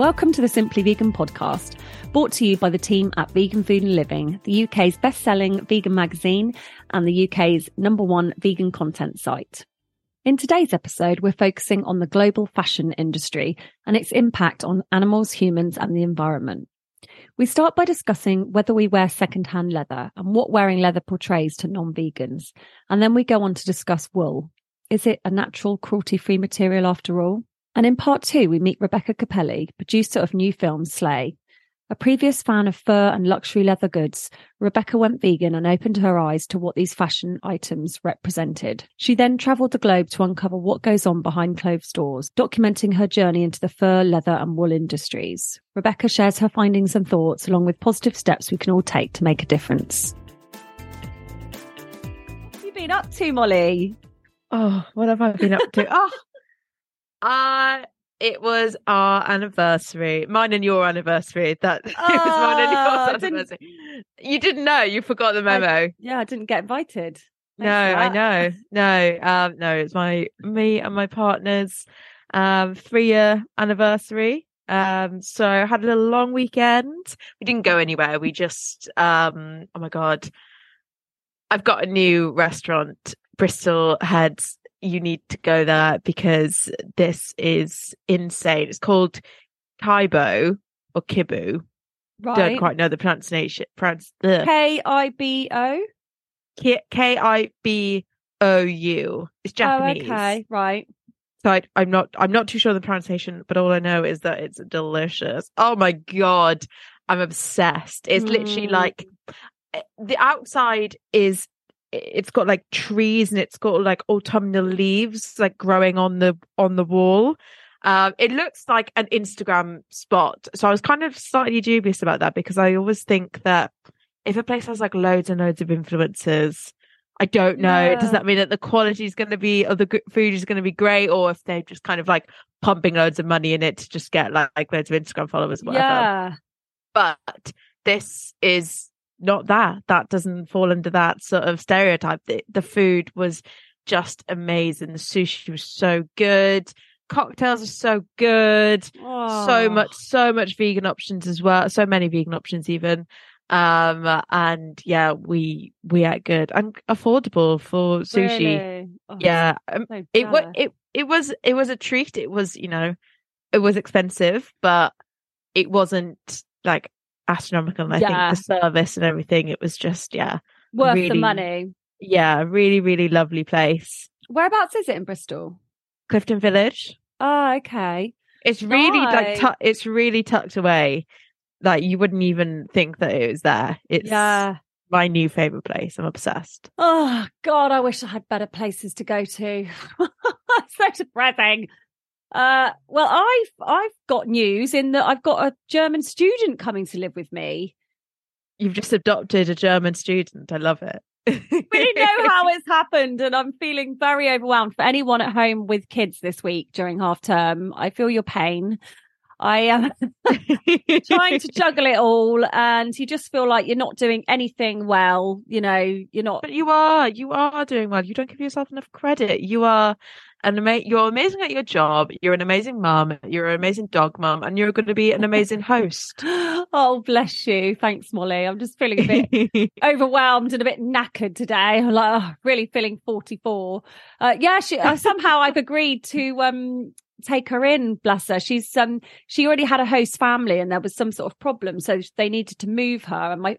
Welcome to the Simply Vegan podcast, brought to you by the team at Vegan Food and Living, the UK's best selling vegan magazine and the UK's number one vegan content site. In today's episode, we're focusing on the global fashion industry and its impact on animals, humans, and the environment. We start by discussing whether we wear secondhand leather and what wearing leather portrays to non vegans. And then we go on to discuss wool. Is it a natural, cruelty free material after all? And in part two, we meet Rebecca Cappelli, producer of new film Slay. A previous fan of fur and luxury leather goods, Rebecca went vegan and opened her eyes to what these fashion items represented. She then travelled the globe to uncover what goes on behind closed doors, documenting her journey into the fur, leather, and wool industries. Rebecca shares her findings and thoughts, along with positive steps we can all take to make a difference. What have you been up to, Molly? Oh, what have I been up to? oh, uh, it was our anniversary, mine and your anniversary. That it was mine and Oh, yours anniversary. You didn't know. You forgot the memo. Yeah, I didn't get invited. no, Thanks for I know. No, um, no. It's my me and my partner's um three year anniversary. Um, so I had a little long weekend. We didn't go anywhere. We just um. Oh my god, I've got a new restaurant, Bristol Heads. You need to go there because this is insane. It's called Kaibo or Kibu. Right. Don't quite know the pronunciation. K I B O. K I B O U. It's Japanese. Oh, okay. Right. So I, I'm not I'm not too sure the pronunciation, but all I know is that it's delicious. Oh my god, I'm obsessed. It's literally Mm. like eh, the outside is it's got like trees and it's got like autumnal leaves like growing on the on the wall. Um, it looks like an Instagram spot. So I was kind of slightly dubious about that because I always think that if a place has like loads and loads of influencers, I don't know. Does that mean that the quality is going to be, or the food is going to be great, or if they're just kind of like pumping loads of money in it to just get like, like loads of Instagram followers, or whatever. Yeah. But this is not that. That doesn't fall under that sort of stereotype. The, the food was just amazing. The sushi was so good. Cocktails are so good so Oh. much so much vegan options as well so many vegan options even um and yeah we we ate good and affordable for sushi Really? Oh, yeah um, so it was it it was it was a treat it was you know it was expensive but it wasn't like astronomical and i Yeah. think the service and everything it was just yeah worth the money. yeah really really lovely place Whereabouts is it in Bristol? clifton village Oh, okay. It's really like tu- it's really tucked away. Like you wouldn't even think that it was there. It's Yeah. my new favorite place. I'm obsessed. Oh God, I wish I had better places to go to. so depressing. Uh, well, I've I've got news in that I've got a German student coming to live with me. You've just adopted a German student. I love it. we know how it's happened and I'm feeling very overwhelmed for anyone at home with kids this week during half term. I feel your pain. I am trying to juggle it all and you just feel like you're not doing anything well, you know, you're not But you are, you are doing well. You don't give yourself enough credit. You are an ama- you're amazing at your job. You're an amazing mum. You're an amazing dog mum, and you're going to be an amazing host. oh, bless you. Thanks, Molly. I'm just feeling a bit overwhelmed and a bit knackered today. I'm like, oh, really feeling 44. Uh, yeah, she, uh, somehow I've agreed to um take her in bless her she's um she already had a host family and there was some sort of problem so they needed to move her and my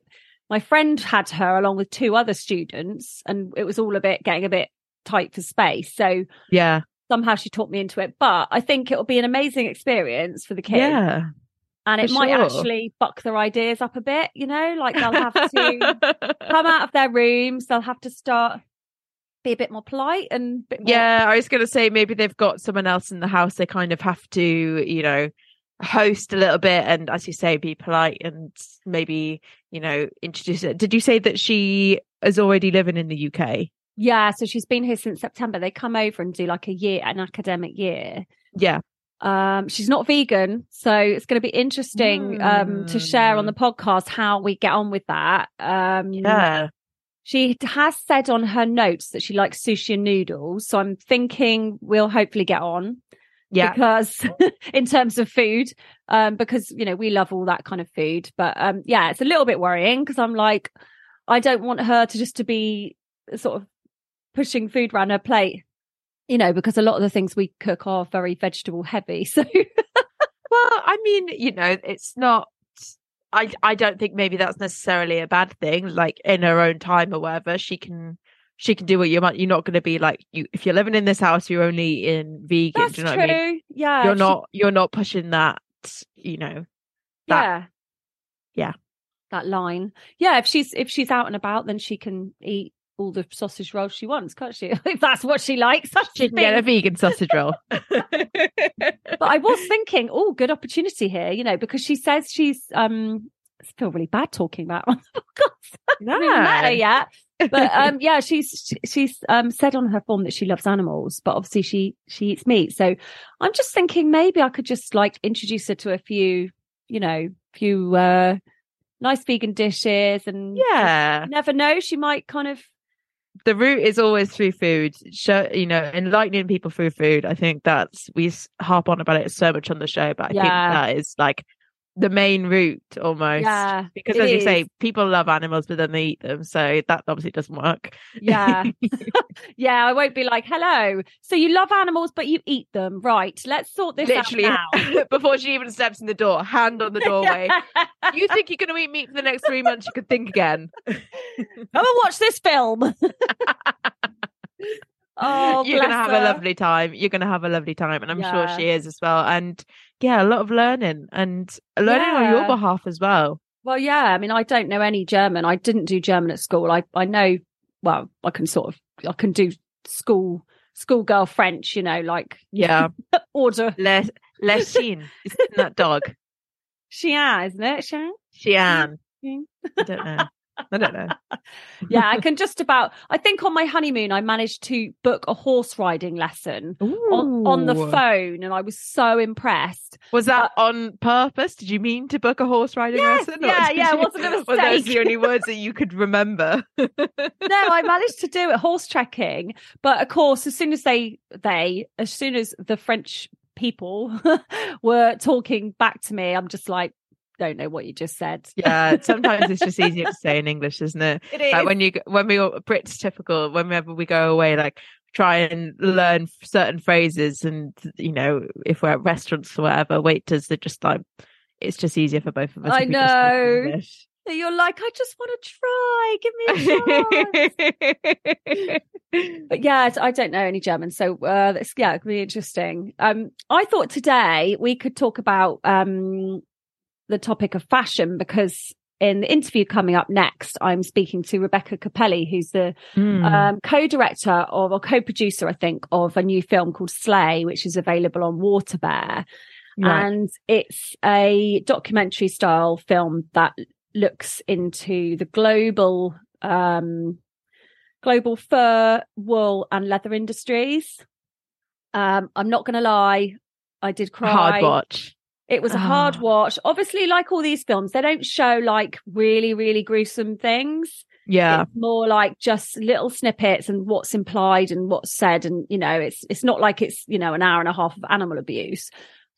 my friend had her along with two other students and it was all a bit getting a bit tight for space. So yeah. somehow she talked me into it but i think it'll be an amazing experience for the kids. Yeah. And it might sure. actually buck their ideas up a bit you know like they'll have to come out of their rooms they'll have to start be a bit more polite and bit more yeah i was going to say maybe they've got someone else in the house they kind of have to you know host a little bit and as you say be polite and maybe you know introduce it. Did you say that she is already living in the uk Yeah, so she's been here since September. They come over and do like a year, an academic year. yeah Um, she's not vegan, so it's going to be interesting um, to share on the podcast how we get on with that. Um, yeah She has said on her notes that she likes sushi and noodles, so I'm thinking we'll hopefully get on. yeah Because in terms of food, um, because you know we love all that kind of food, but um, yeah, it's a little bit worrying because I'm like, I don't want her to just to be sort of pushing food around her plate, you know, because a lot of the things we cook are very vegetable heavy. So Well, I mean, you know, it's not. I I don't think maybe that's necessarily a bad thing. Like in her own time or whatever, she can she can do what you want. You're not going to be like you if you're living in this house, you're only in vegan. that's do you know true. I mean? Yeah, You're she- not you're not pushing that. You know, that- yeah, yeah. that line. Yeah, if she's if she's out and about, then she can eat all the sausage rolls she wants, can't she? if that's what she likes. That's she can get a vegan sausage roll. but I was thinking, oh, good opportunity here, you know, because she says she's um I feel really bad talking about on the podcast. no, haven't even met her yet. But um yeah, she's she's um said on her form that she loves animals, but obviously she she eats meat. So I'm just thinking maybe I could just like introduce her to a few, you know, few uh nice vegan dishes and yeah. never know, she might kind of the route is always through food. Show, you know, enlightening people through food. I think that's we harp on about it so much on the show, but I think that is like the main route almost. Yeah, because as you is. say, people love animals, but then they eat them, so that obviously doesn't work. Yeah. yeah, I won't be like, hello. So you love animals, but you eat them. Right. Let's sort this Literally, out now. before she even steps in the door, hand on the doorway. you think you're going to eat meat for the next three months? You could think again. Come and watch this film. oh, you're going to have her. a lovely time. You're going to have a lovely time, and I'm Yeah. sure she is as well. And yeah, a lot of learning and learning on your behalf as well. Well, yeah. I mean, I don't know any German. I didn't do German at school. I I know. Well, I can sort of. I can do school schoolgirl French. You know, like Yeah, order Les Lesin, isn't that dog? chien, isn't it? Chien. Mm. I don't know. I don't know. Yeah, I can just about. I think on my honeymoon, I managed to book a horse riding lesson on, on the phone, and I was so impressed. Was that on purpose? Did you mean to book a horse riding Yes, lesson? yeah, yeah, it you- wasn't a Were those the only words that you could remember? no, I managed to do it horse trekking, but of course, as soon as they they as soon as the French people were talking back to me, I'm just like, don't know what you just said. yeah, sometimes it's just easier to say in English, isn't it? It is. Like when you when we all- Brits typical whenever we go away, like try and learn certain phrases, and you know if we're at restaurants or whatever, waiters are just like it's just easier for both of us. I if we just speak know. You're like, I just want to try. Give me a chance. but yeah, I don't know any German, so uh, yeah, it could be interesting. Um, I thought today we could talk about um, the topic of fashion because in the interview coming up next, I'm speaking to Rebecca Cappelli, who's the Mm. um, co-director of or co-producer, I think, of a new film called Slay, which is available on Waterbear, Right. and it's a documentary style film that looks into the global um global fur, wool, and leather industries. Um, I'm not going to lie, I did cry. Hard watch. It was a hard Ah. watch. Obviously, like all these films, they don't show like really, really gruesome things. Yeah. It's more like just little snippets and what's implied and what's said. And, you know, it's it's not like it's, you know, an hour and a half of animal abuse.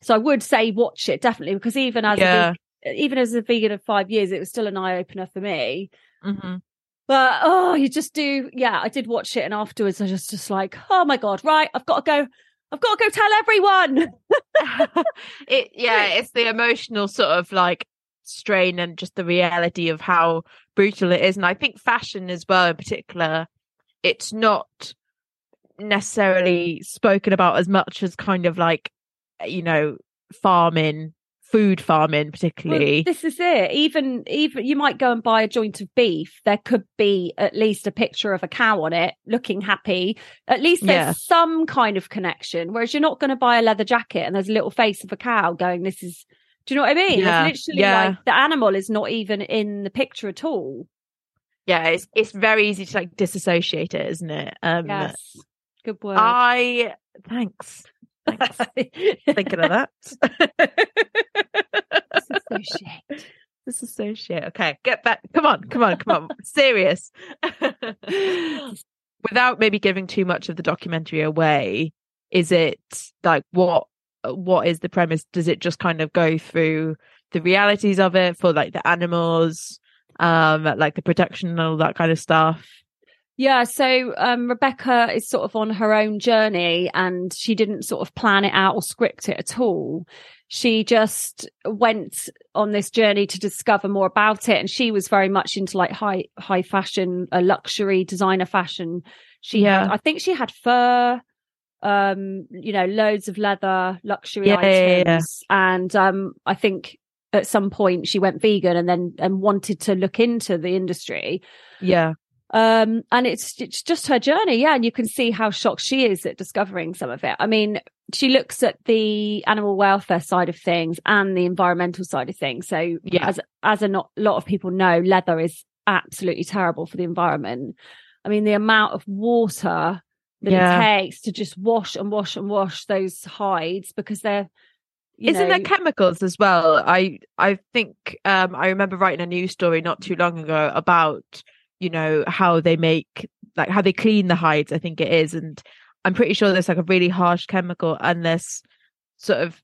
So I would say watch it definitely because even as Yeah. a vegan, even as a vegan of five years, it was still an eye opener for me. Mhm. But oh, you just do. Yeah, I did watch it, and afterwards, I just just like, oh my god, right, I've got to go. I've got to go tell everyone. it yeah, it's the emotional sort of like strain and just the reality of how brutal it is. And I think fashion as well in particular, it's not necessarily spoken about as much as kind of like you know, farming, food farming Well, particularly. this is it. Even even you might go and buy a joint of beef. There could be at least a picture of a cow on it, looking happy. At least there's Yeah. some kind of connection. Whereas you're not going to buy a leather jacket and there's a little face of a cow going, "This is." Do you know what I mean? Yeah, It's literally yeah. like the animal is not even in the picture at all. yeah, it's it's very easy to like disassociate it, isn't it? Um Yes, good word. I thanks. Thanks. Thinking of that. Disassociate. shit. Okay, get back. Come on, come on, come on. Serious. Without maybe giving too much of the documentary away, is it like what what is the premise? Does it just kind of go through the realities of it for like the animals, um, like the production and all that kind of stuff? Yeah, so um, Rebecca is sort of on her own journey and she didn't sort of plan it out or script it at all. She just went on this journey to discover more about it. And she was very much into like high, high fashion, uh, luxury designer fashion. She had, I think she had fur, um, you know, loads of leather, luxury Yeah, yeah, yeah, items. And um, I think at some point she went vegan and then and wanted to look into the industry Yeah, um and it's it's just her journey yeah and you can see how shocked she is at discovering some of it i mean she looks at the animal welfare side of things and the environmental side of things so Yeah. as as a not, lot of people know leather is absolutely terrible for the environment i mean the amount of water that Yeah. it takes to just wash and wash and wash those hides because they're you Isn't know, there chemicals as well? I I think um I remember writing a news story not too long ago about you know how they make like how they clean the hides. I think it is, and I'm pretty sure there's like a really harsh chemical, and there's sort of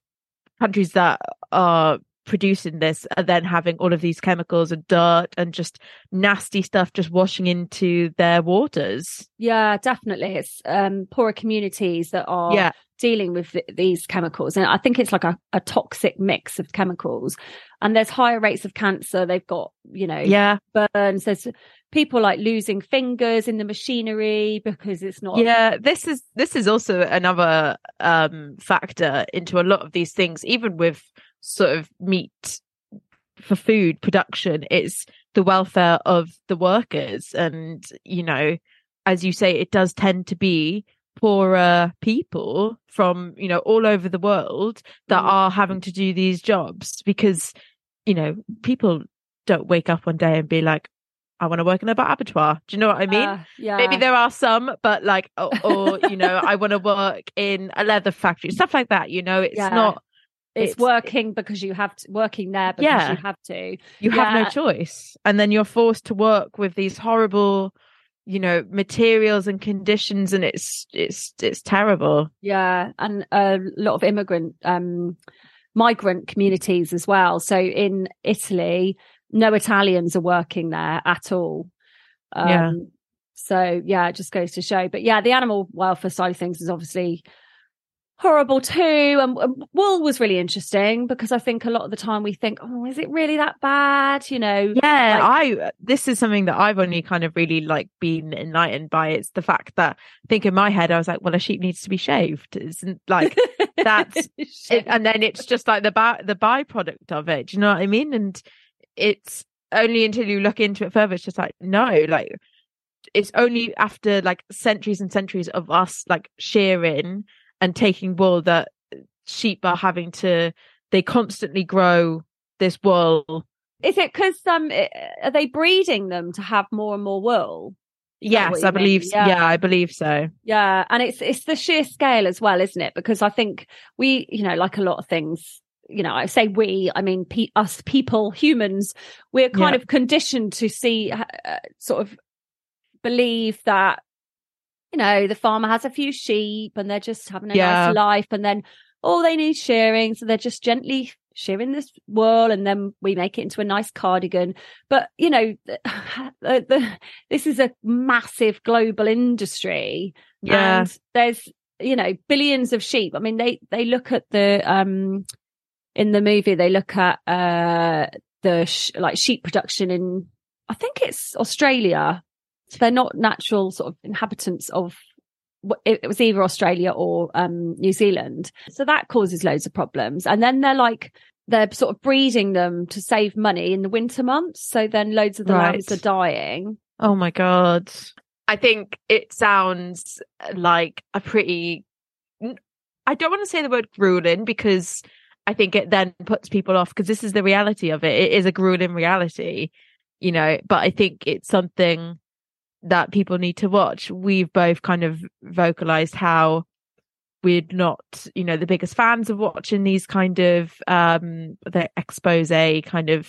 countries that are producing this are then having all of these chemicals and dirt and just nasty stuff just washing into their waters. yeah definitely it's um poorer communities that are Yeah, dealing with th- these chemicals and i think it's like a, a toxic mix of chemicals and there's higher rates of cancer they've got you know yeah, burns there's people like losing fingers in the machinery because it's not yeah this is this is also another um factor into a lot of these things even with sort of meat for food production it's the welfare of the workers and you know as you say it does tend to be poorer people from you know all over the world that Mm. are having to do these jobs because you know people don't wake up one day and be like i want to work in a abattoir. Do you know what i mean? Uh, yeah. Maybe there are some but like or, or you know i want to work in a leather factory stuff like that you know? It's Yeah. not it's, it's- working because you have to working there because Yeah. you have to. You have no choice. And then you're forced to work with these horrible you know materials and conditions and it's it's it's terrible. Yeah, and a lot of immigrant, um, migrant communities as well. So in Italy, no Italians are working there at all. Um, Yeah. So yeah, it just goes to show. But yeah, the animal welfare side of things is obviously horrible too. And, and wool was really interesting because I think a lot of the time we think, oh, is it really that bad? You know? yeah Like- i this is something that i've only kind of really like been enlightened by it's the fact that i think in my head i was like well a sheep needs to be shaved isn't like that's it, and then it's just like the by, the byproduct of it. Do you know what I mean? And it's only until you look into it further, it's just like no, like it's only after like centuries and centuries of us like shearing and taking wool that sheep are having to. They constantly grow this wool. Is it because um, i- are they breeding them to have more and more wool? Yes, I believe. Yeah. yeah, I believe so. Yeah, and it's it's the sheer scale as well, isn't it? Because I think we, you know, like a lot of things, you know, I say we, I mean pe- us people, humans, we're kind yeah. of conditioned to see, uh, sort of believe that, you know, the farmer has a few sheep and they're just having a yeah. nice life, and then all they need shearing, so they're just gently shearing this wool and then we make it into a nice cardigan but you know the, the, the, this is a massive global industry yeah. and there's you know billions of sheep i mean they they look at the um in the movie they look at uh the sh- like sheep production in i think it's australia So they're not natural sort of inhabitants of it was either Australia or um, New Zealand. So that causes loads of problems. And then they're like, they're sort of breeding them to save money in the winter months. So then loads of the right. lambs are dying. Oh my God. I think it sounds like a pretty, I don't want to say the word grueling because I think it then puts people off because this is the reality of it. It is a grueling reality, you know, but I think it's something that people need to watch. We've both kind of vocalized how we're not, you know, the biggest fans of watching these kind of um the expose kind of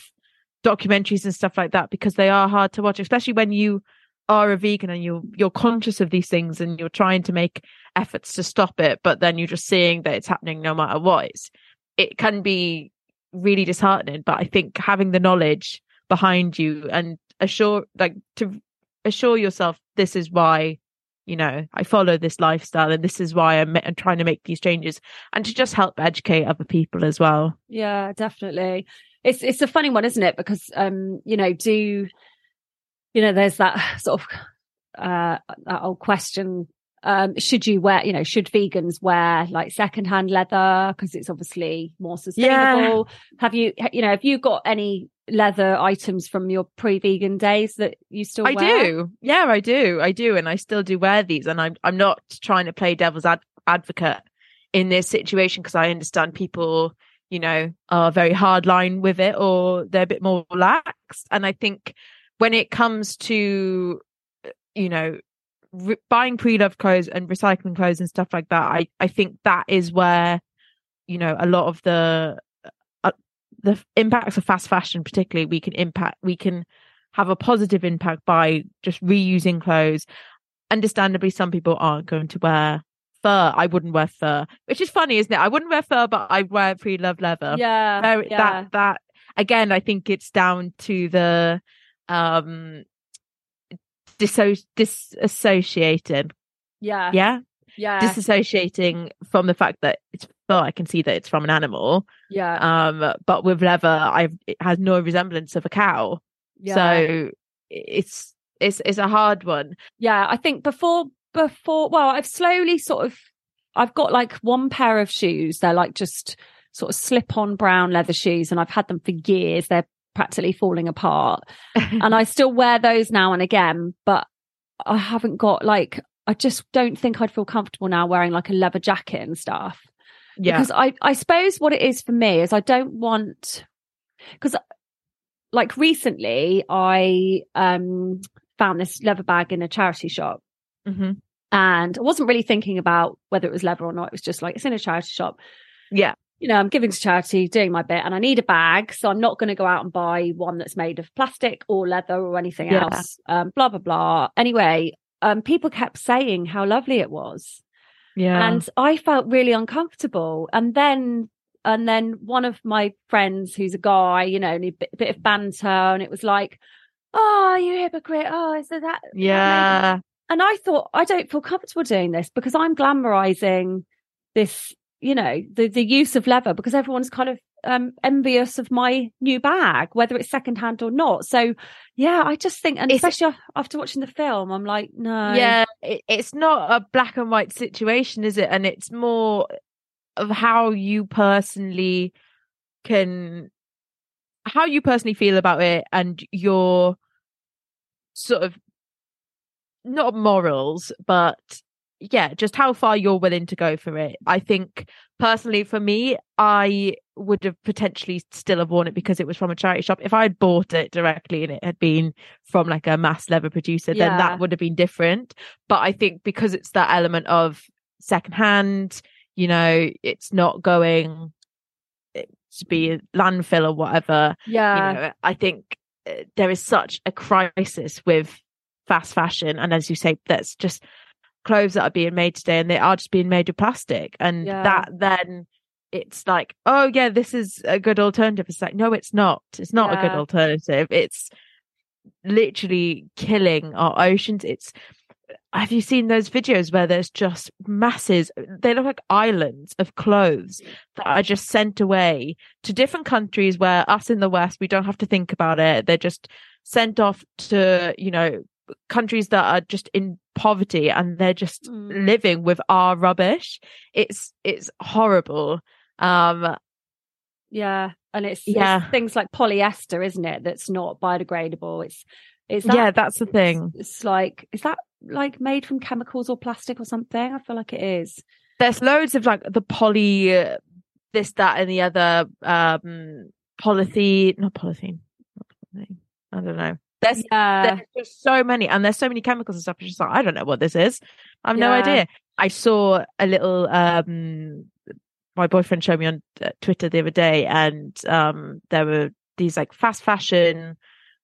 documentaries and stuff like that because they are hard to watch, especially when you are a vegan and you're you're conscious of these things and you're trying to make efforts to stop it, but then you're just seeing that it's happening no matter what. It's, it can be really disheartening. But I think having the knowledge behind you and assure like to assure yourself this is why you know i follow this lifestyle and this is why I'm, I'm, trying to make these changes and to just help educate other people as well yeah definitely it's it's a funny one isn't it because um you know do you know there's that sort of uh that old question um should you wear you know should vegans wear like secondhand leather because it's obviously more sustainable yeah. have you you know have you got any leather items from your pre-vegan days that you still I wear? do. Yeah, I do. I do and I still do wear these and I'm I'm not trying to play devil's ad- advocate in this situation because I understand people, you know, are very hard line with it or they're a bit more relaxed and I think when it comes to you know re- buying pre-loved clothes and recycling clothes and stuff like that, I I think that is where you know a lot of the the impacts of fast fashion particularly we can impact we can have a positive impact by just reusing clothes. Understandably some people aren't going to wear fur. I wouldn't wear fur which is funny isn't it? I wouldn't wear fur but i wear pre-loved leather. Yeah, Very, yeah. that that again i think it's down to the um disso- disassociating yeah. Yeah? Yeah. Disassociating from the fact that it's fur i can see that it's from an animal. Yeah. Um but with leather i it has no resemblance of a cow. Yeah. so it's it's it's a hard one. Yeah i think before before well i've slowly sort of i've got like one pair of shoes. They're like just sort of slip on brown leather shoes and i've had them for years. They're practically falling apart and i still wear those now and again but i haven't got like I just don't think I'd feel comfortable now wearing like a leather jacket and stuff. Yeah. Because I, I suppose what it is for me is I don't want, because like recently I um found this leather bag in a charity shop. Mm-hmm. And I wasn't really thinking about whether it was leather or not. It was just like, it's in a charity shop. Yeah. You know, I'm giving to charity, doing my bit, and I need a bag. So I'm not going to go out and buy one that's made of plastic or leather or anything yeah. else. Um, blah, blah, blah. Anyway, um, people kept saying how lovely it was. Yeah. And I felt really uncomfortable. And then, and then one of my friends who's a guy, you know, and a bit, bit of banter, and it was like, oh, you hypocrite. Oh, is that. Yeah. That and I thought, I don't feel comfortable doing this because I'm glamorizing this, you know, the, the use of leather because everyone's kind of um, envious of my new bag, whether it's secondhand or not. So, yeah, I just think, and it's, especially after watching the film, I'm like, no. Yeah, it, it's not a black and white situation, is it? And it's more of how you personally can, how you personally feel about it and your sort of not morals, but yeah, just how far you're willing to go for it. I think personally for me, I would have potentially still have worn it because it was from a charity shop. If I had bought it directly and it had been from like a mass leather producer, then that would have been different. But I think because it's that element of secondhand, you know, it's not going eh, to be a landfill or whatever. Yeah. you know, I think uh, there is such a crisis with fast fashion, and as you say, that's just clothes that are being made today, and they are just being made of plastic, and Yeah. that then it's like, oh yeah, this is a good alternative. It's like, no, it's not. It's not a good alternative. It's literally killing our oceans. It's have you seen those videos where there's just masses they look like islands of clothes that are just sent away to different countries where us in the west we don't have to think about it they're just sent off to you know countries that are just in poverty and they're just Mm. living with our rubbish it's it's horrible um Yeah, and it's, Yeah. it's things like polyester, isn't it? That's not biodegradable. It's is yeah that's the thing it's like is that like made from chemicals or plastic or something? I feel like it is. there's loads of like the poly uh, this that and the other um polythene not polythene, i don't know there's Yeah, there's just so many and there's so many chemicals and stuff it's just like i don't know what this is. I've no idea. I saw a little um my boyfriend showed me on uh, twitter the other day and um there were these like fast fashion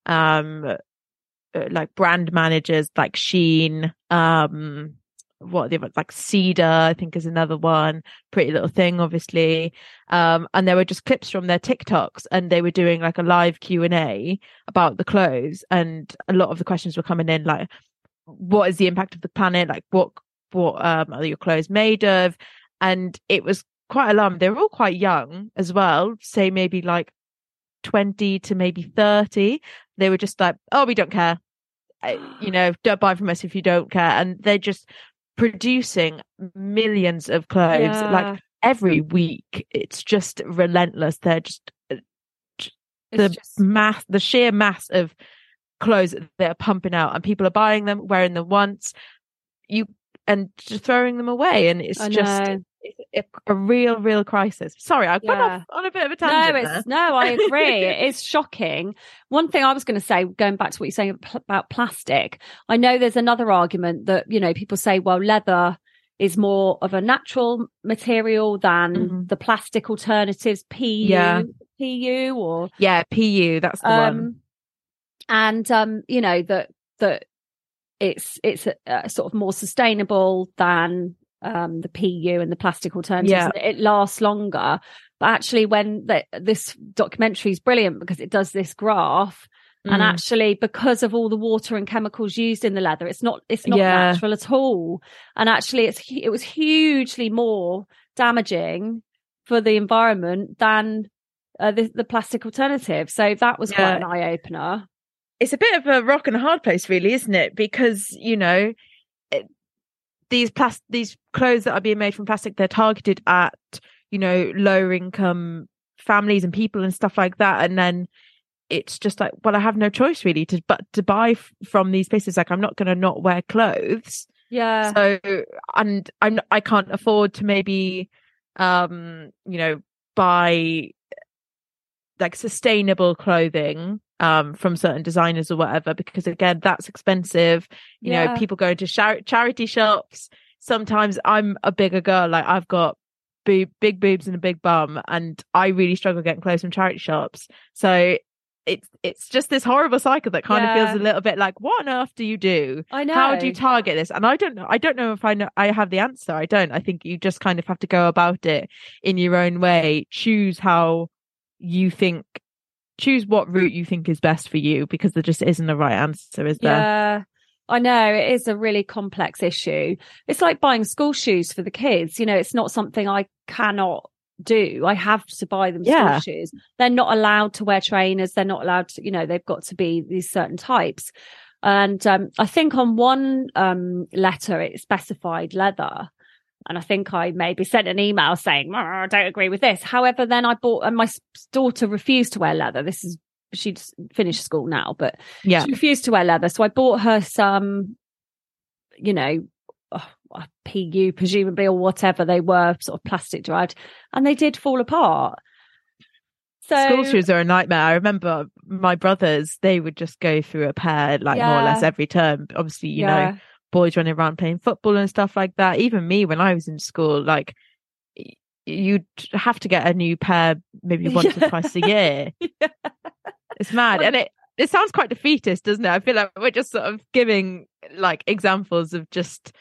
um uh, like brand managers like Shein um what are the other like Cider i think is another one pretty little thing obviously. Um and there were just clips from their tiktoks and they were doing like a live q&a about the clothes and a lot of the questions were coming in like what is the impact of the planet? Like what what um are your clothes made of? And it was quite alarming. They were all quite young as well say maybe like 20 to maybe 30 they were just like oh we don't care. You know don't buy from us if you don't care. And they're just producing millions of clothes Yeah. like every week it's just relentless they're just uh, it's the just mass the sheer mass of clothes that they're pumping out and people are buying them wearing them once you and just throwing them away and it's I just know. It's a, a real real crisis sorry i went Yeah. off on a bit of a tangent. no, it's no. I agree. it is shocking. One thing I was going to say, going back to what you're saying about plastic, I know there's another argument that you know people say, well, leather is more of a natural material than Mhm. the plastic alternatives, PU, Yeah. PU, or yeah pu that's the one um, and um, you know that that it's it's uh, sort of more sustainable than um the PU and the plastic alternatives. Yeah. and It lasts longer. But actually, when the, this documentary is brilliant because it does this graph, and Mm. actually because of all the water and chemicals used in the leather, it's not it's not Yeah. natural at all. And actually, it's it was hugely more damaging for the environment than uh, the, the plastic alternative. So that was quite an eye opener. it's a bit of a rock and a hard place really isn't it because you know these plas- these clothes that are being made from plastic they're targeted at you know lower income families and people and stuff like that and then it's just like well i have no choice really to but to buy f- from these places. Like i'm not going to not wear clothes. Yeah. so and i'm i can't afford to maybe um you know buy like sustainable clothing um from certain designers or whatever because again that's expensive. You Yeah. know people go to char- charity shops. Sometimes i'm a bigger girl like i've got boob- big boobs and a big bum and i really struggle getting clothes from charity shops. So it's it's just this horrible cycle that kind of feels a little bit like what on earth do you do? I know. how do you target this? And i don't know i don't know if i know i have the answer i don't. I think you just kind of have to go about it in your own way. Choose how you think choose what route you think is best for you because there just isn't a right answer is there Yeah. I know it is a really complex issue. It's like buying school shoes for the kids. You know, it's not something I cannot do. I have to buy them Yeah. school shoes. They're not allowed to wear trainers. They're not allowed to, you know, they've got to be these certain types. And um, I think on one um, letter it specified leather. And I think I maybe sent an email saying, "Oh, I don't agree with this. However, then I bought, and my daughter refused to wear leather. This is, she'd finished school now, but yeah she refused to wear leather. So I bought her some, you know, oh, a PU presumably or whatever they were, sort of plastic derived, and they did fall apart. So School shoes are a nightmare. I remember my brothers, they would just go through a pair like more or less every term. Obviously, you yeah. know, boys running around playing football and stuff like that. Even me when I was in school, like you'd have to get a new pair maybe once or twice a year. Yeah. It's mad. And it it sounds quite defeatist, doesn't it? I feel like we're just sort of giving like examples of just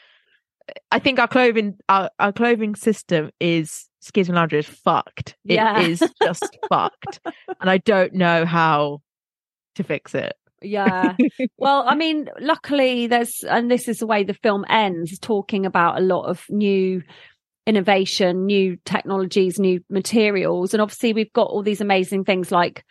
I think our clothing our, our clothing system is excuse me laundry is fucked. It Yeah. is just fucked. And I don't know how to fix it. Yeah. well, I mean, luckily there's, and this is the way the film ends, talking about a lot of new innovation, new technologies, new materials. And obviously we've got all these amazing things like,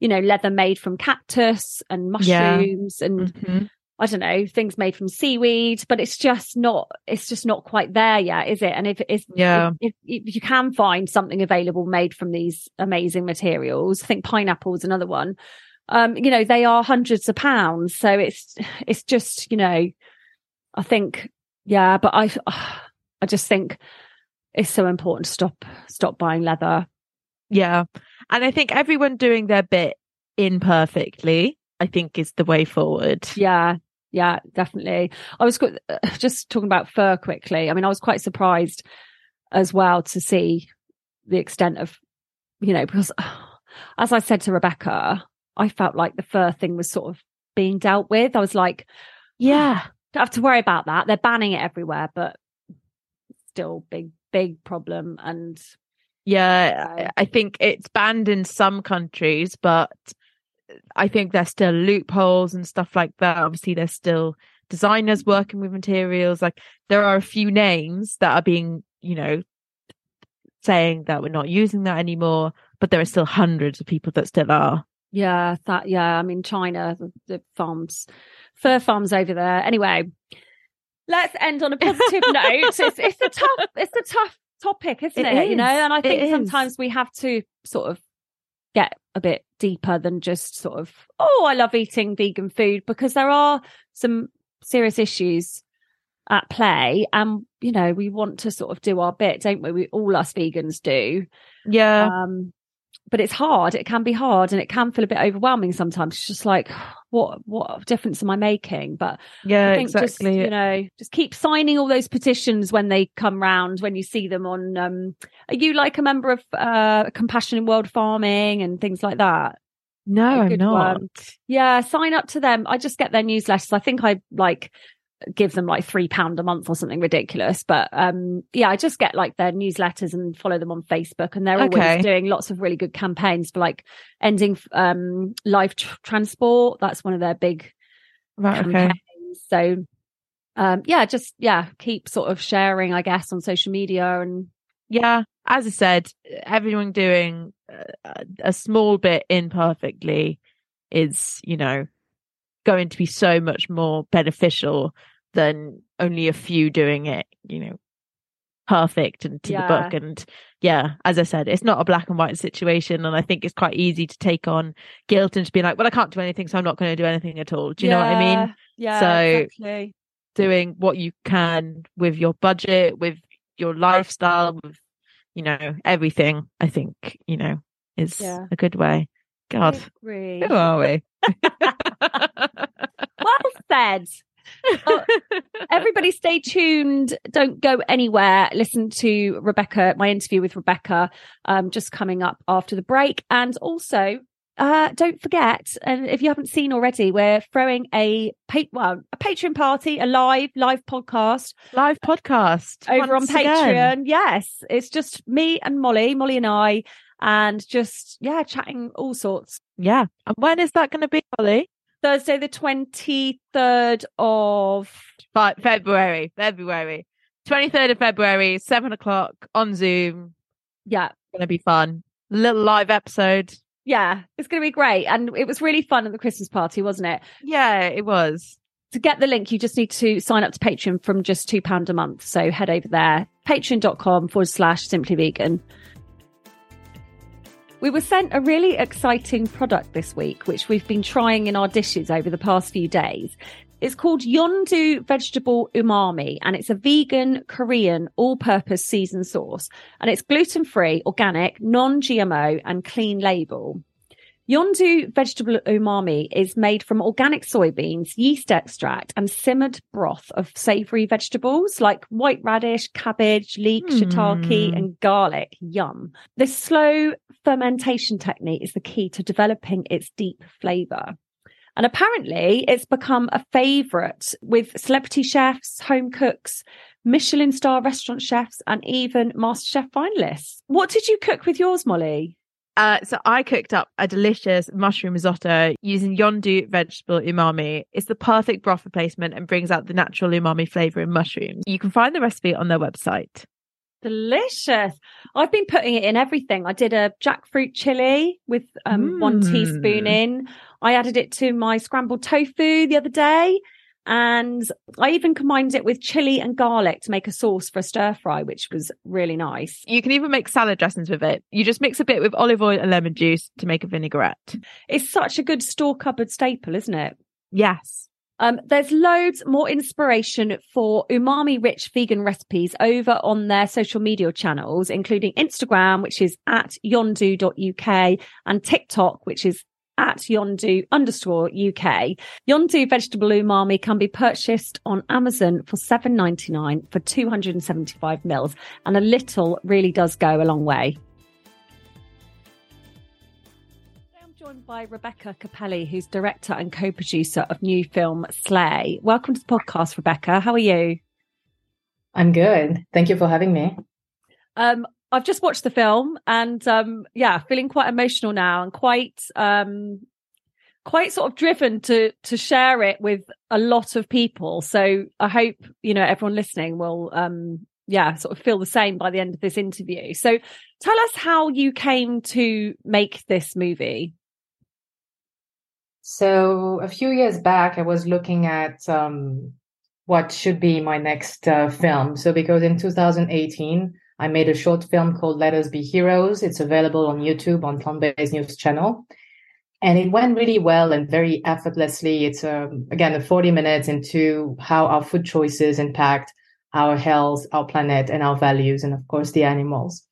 you know, leather made from cactus and Yeah. mushrooms and Mhm. I don't know, things made from seaweed, but it's just not, it's just not quite there yet, is it? And if it's, Yeah. if, if, if you can find something available made from these amazing materials, I think pineapple is another one. Um, you know, they are hundreds of pounds. So it's, it's just, you know, I think, yeah, but I, I just think it's so important to stop, stop buying leather. Yeah. And I think everyone doing their bit imperfectly, I think is the way forward. Yeah. Yeah, definitely. I was just talking about fur quickly. I mean, I was quite surprised as well to see the extent of, you know, because as I said to Rebecca, I felt like the fur thing was sort of being dealt with. I was like, Yeah. don't have to worry about that. They're banning it everywhere, but still big, big problem. And Yeah. Yeah. I think it's banned in some countries, but I think there's still loopholes and stuff like that. Obviously, there's still designers working with materials. Like there are a few names that are being, you know, saying that we're not using that anymore, but there are still hundreds of people that still are. Yeah, that, yeah, I mean, China, the, the farms, fur farms over there. Anyway, let's end on a positive note. It's, it's a tough, it's a tough topic, isn't it? It You know, and I think sometimes we have to sort of get a bit deeper than just sort of, oh, I love eating vegan food because there are some serious issues at play. And, you know, we want to sort of do our bit, don't we? We all us vegans do. Yeah. Um, but it's hard. It can be hard and it can feel a bit overwhelming sometimes. It's just like, what, what difference am I making? But yeah, I think just, exactly. you know, just keep signing all those petitions when they come round, when you see them on, um, are you like a member of, uh, Compassion in World Farming and things like that? no, I'm not. one. Yeah, sign up to them. I just get their newsletters. I think I like give them like three pound a month or something ridiculous. But um yeah, I just get like their newsletters and follow them on Facebook and they're always Okay. doing lots of really good campaigns for like ending um live tr- transport. That's one of their big Right, okay. campaigns. So um yeah, just yeah, keep sort of sharing, I guess, on social media and yeah as i said everyone doing a, a small bit imperfectly is you know going to be so much more beneficial than only a few doing it you know perfect and to Yeah. the book and yeah as i said it's not a black and white situation and i think it's quite easy to take on guilt and to be like well i can't do anything so i'm not going to do anything at all do you know what i mean Yeah, So- exactly. doing what you can with your budget, with your lifestyle, with you know everything. I think you know is Yeah. a good way. God, who are we? well said. Everybody stay tuned. Don't go anywhere. Listen to rebecca my interview with rebecca um just coming up after the break. And also uh don't forget and if you haven't seen already we're throwing a pa- well a patreon party a live live podcast. Live podcast over on once again. patreon. Yes it's just me and molly molly and i and just yeah chatting all sorts. Yeah, and when is that going to be, Holly? Thursday the 23rd of February, February, twenty third of February, seven o'clock on Zoom. yeah Going to be fun. Little live episode. Yeah, it's going to be great. And it was really fun at the Christmas party, wasn't it? Yeah, it was. To get the link, you just need to sign up to Patreon from just £2 a month. So head over there, patreon.com forward slash simply vegan. We were sent a really exciting product this week, which we've been trying in our dishes over the past few days. It's called Yondu Vegetable Umami and it's a vegan Korean all purpose seasoned sauce and it's gluten free, organic, non GMO and clean label. Yondu vegetable umami is made from organic soybeans, yeast extract, and simmered broth of savory vegetables like white radish, cabbage, leek, Mm. shiitake, and garlic. Yum. This slow fermentation technique is the key to developing its deep flavor. And apparently, it's become a favorite with celebrity chefs, home cooks, Michelin star restaurant chefs, and even MasterChef finalists. What did you cook with yours, Molly? Uh, so I cooked up a delicious mushroom risotto using Yondu vegetable umami. It's the perfect broth replacement and brings out the natural umami flavor in mushrooms. You can find the recipe on their website. Delicious. I've been putting it in everything. I did a jackfruit chili with um, one Mm. teaspoon in. I added it to my scrambled tofu the other day. And I even combined it with chili and garlic to make a sauce for a stir fry, which was really nice. You can even make salad dressings with it. You just mix a bit with olive oil and lemon juice to make a vinaigrette. It's such a good store cupboard staple, isn't it? Yes. Um, there's loads more inspiration for umami rich vegan recipes over on their social media channels, including Instagram, which is at yondu.uk and TikTok, which is at yondu underscore UK. Yondu vegetable umami can be purchased on Amazon for seven ninety nine for 275 mils. And a little really does go a long way. Today I'm joined by Rebecca Cappelli, who's director and co-producer of new film Slay. Welcome to the podcast, Rebecca. How are you? I'm good. Thank you for having me. Um, I've just watched the film and um, yeah, feeling quite emotional now and quite um, quite sort of driven to to share it with a lot of people. So I hope you know everyone listening will um, yeah sort of feel the same by the end of this interview. So tell us how you came to make this movie. So a few years back, I was looking at um, what should be my next uh, film. So because in 2018, I made a short film called Let Us Be Heroes. It's available on YouTube on Plant Based News channel. And it went really well and very effortlessly. It's um, again, a 40 minutes into how our food choices impact our health, our planet, and our values, and of course, the animals.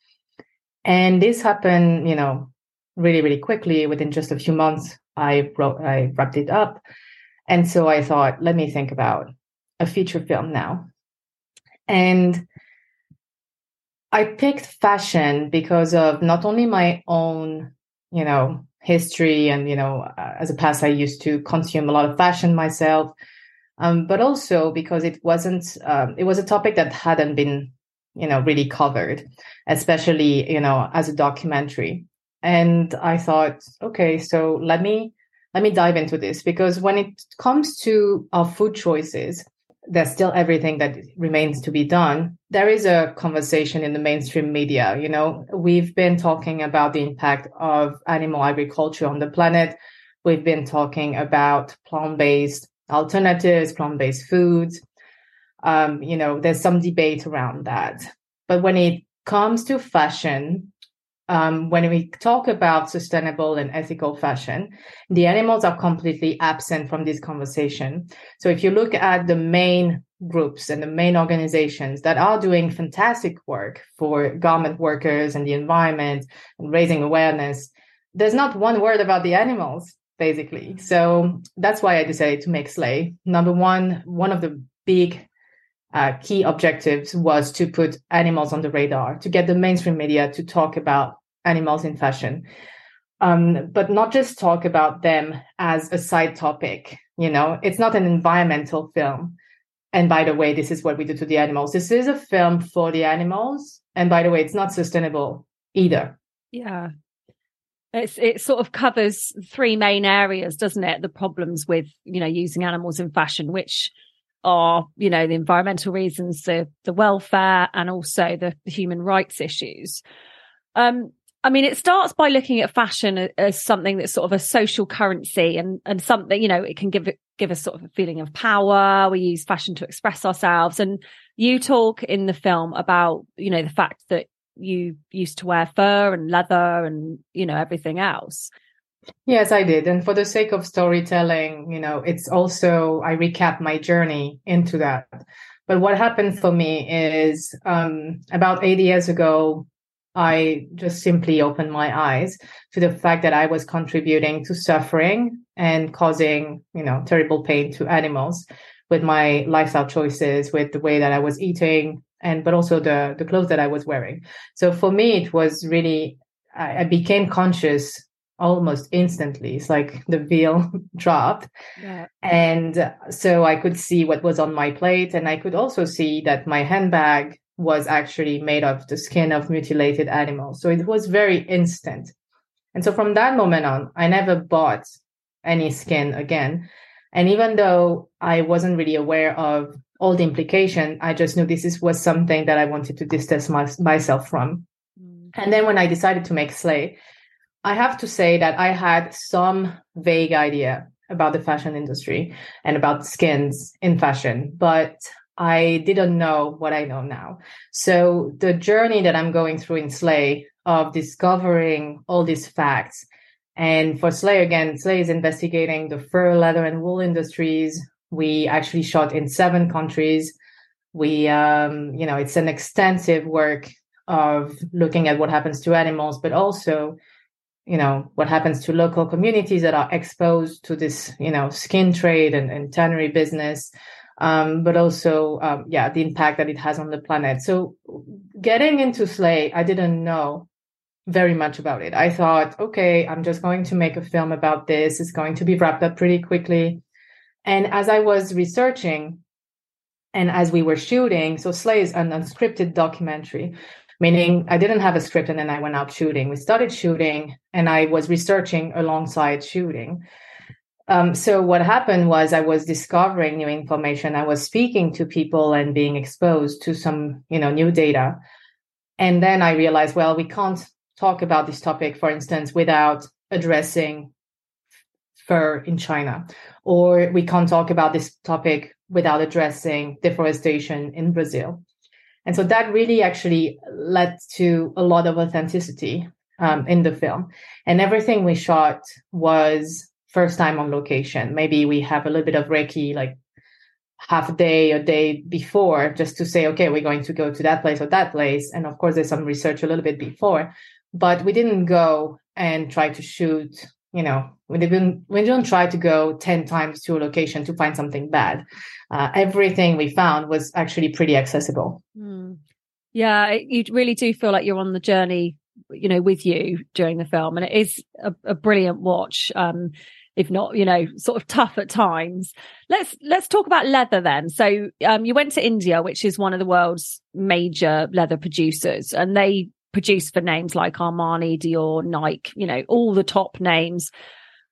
And this happened, you know, really, really quickly within just a few months. I wrote, I wrapped it up. And so I thought, let me think about a feature film now. And I picked fashion because of not only my own, you know, history and, you know, uh, as a past, I used to consume a lot of fashion myself. Um, but also because it wasn't, um, it was a topic that hadn't been, you know, really covered, especially, you know, as a documentary. And I thought, okay, so let me, let me dive into this because when it comes to our food choices, there's still everything that remains to be done. There is a conversation in the mainstream media. You know, we've been talking about the impact of animal agriculture on the planet. We've been talking about plant-based alternatives, plant-based foods. Um, you know, there's some debate around that. But when it comes to fashion, um, when we talk about sustainable and ethical fashion, the animals are completely absent from this conversation. So if you look at the main groups and the main organizations that are doing fantastic work for garment workers and the environment and raising awareness, there's not one word about the animals, basically. So that's why I decided to make Slay. Number one, one of the big uh, key objectives was to put animals on the radar, to get the mainstream media to talk about animals in fashion. Um, but not just talk about them as a side topic. You know, it's not an environmental film. And by the way, this is what we do to the animals. This is a film for the animals. And by the way, it's not sustainable either. Yeah. It's it sort of covers three main areas, doesn't it? The problems with, you know, using animals in fashion, which are, you know, the environmental reasons, the the welfare and also the, human rights issues. Um, I mean, it starts by looking at fashion as something that's sort of a social currency and, and something, you know, it can give give us sort of a feeling of power. We use fashion to express ourselves. And you talk in the film about, you know, the fact that you used to wear fur and leather and, you know, everything else. Yes, I did. And for the sake of storytelling, you know, it's also, I recap my journey into that. But what happened for me is um, about eight years ago, I just simply opened my eyes to the fact that I was contributing to suffering and causing, you know, terrible pain to animals with my lifestyle choices, with the way that I was eating, and but also the the clothes that I was wearing. So for me, it was really I, I became conscious almost instantly. It's like the veil dropped. Yeah. And so I could see what was on my plate. And I could also see that my handbag was actually made of the skin of mutilated animals. So it was very instant. And so from that moment on, I never bought any skin again. And even though I wasn't really aware of all the implication, I just knew this is, was something that I wanted to distance my, myself from. Mm. And then when I decided to make Slay, I have to say that I had some vague idea about the fashion industry and about skins in fashion, but I didn't know what I know now. So the journey that I'm going through in Slay of discovering all these facts and for Slay again, Slay is investigating the fur, leather, and wool industries. We actually shot in seven countries. We, um, you know, it's an extensive work of looking at what happens to animals, but also, you know, what happens to local communities that are exposed to this, you know, skin trade and, and tannery business. Um, but also, um, yeah, the impact that it has on the planet. So, getting into Slay, I didn't know very much about it. I thought, okay, I'm just going to make a film about this. It's going to be wrapped up pretty quickly. And as I was researching and as we were shooting, so Slay is an unscripted documentary, meaning I didn't have a script and then I went out shooting. We started shooting and I was researching alongside shooting. Um, so what happened was I was discovering new information. I was speaking to people and being exposed to some, you know, new data. And then I realized, well, we can't talk about this topic, for instance, without addressing fur in China, or we can't talk about this topic without addressing deforestation in Brazil. And so that really actually led to a lot of authenticity um, in the film. And everything we shot was first time on location. Maybe we have a little bit of recce, like half a day, a day before, just to say, okay, we're going to go to that place or that place. And of course, there's some research a little bit before but we didn't go and try to shoot you know we didn't we didn't try to go 10 times to a location to find something bad uh, everything we found was actually pretty accessible mm. yeah you really do feel like you're on the journey you know with you during the film and it is a, a brilliant watch um if not you know sort of tough at times let's let's talk about leather then so um you went to india which is one of the world's major leather producers and they produce for names like Armani, Dior, Nike, you know, all the top names.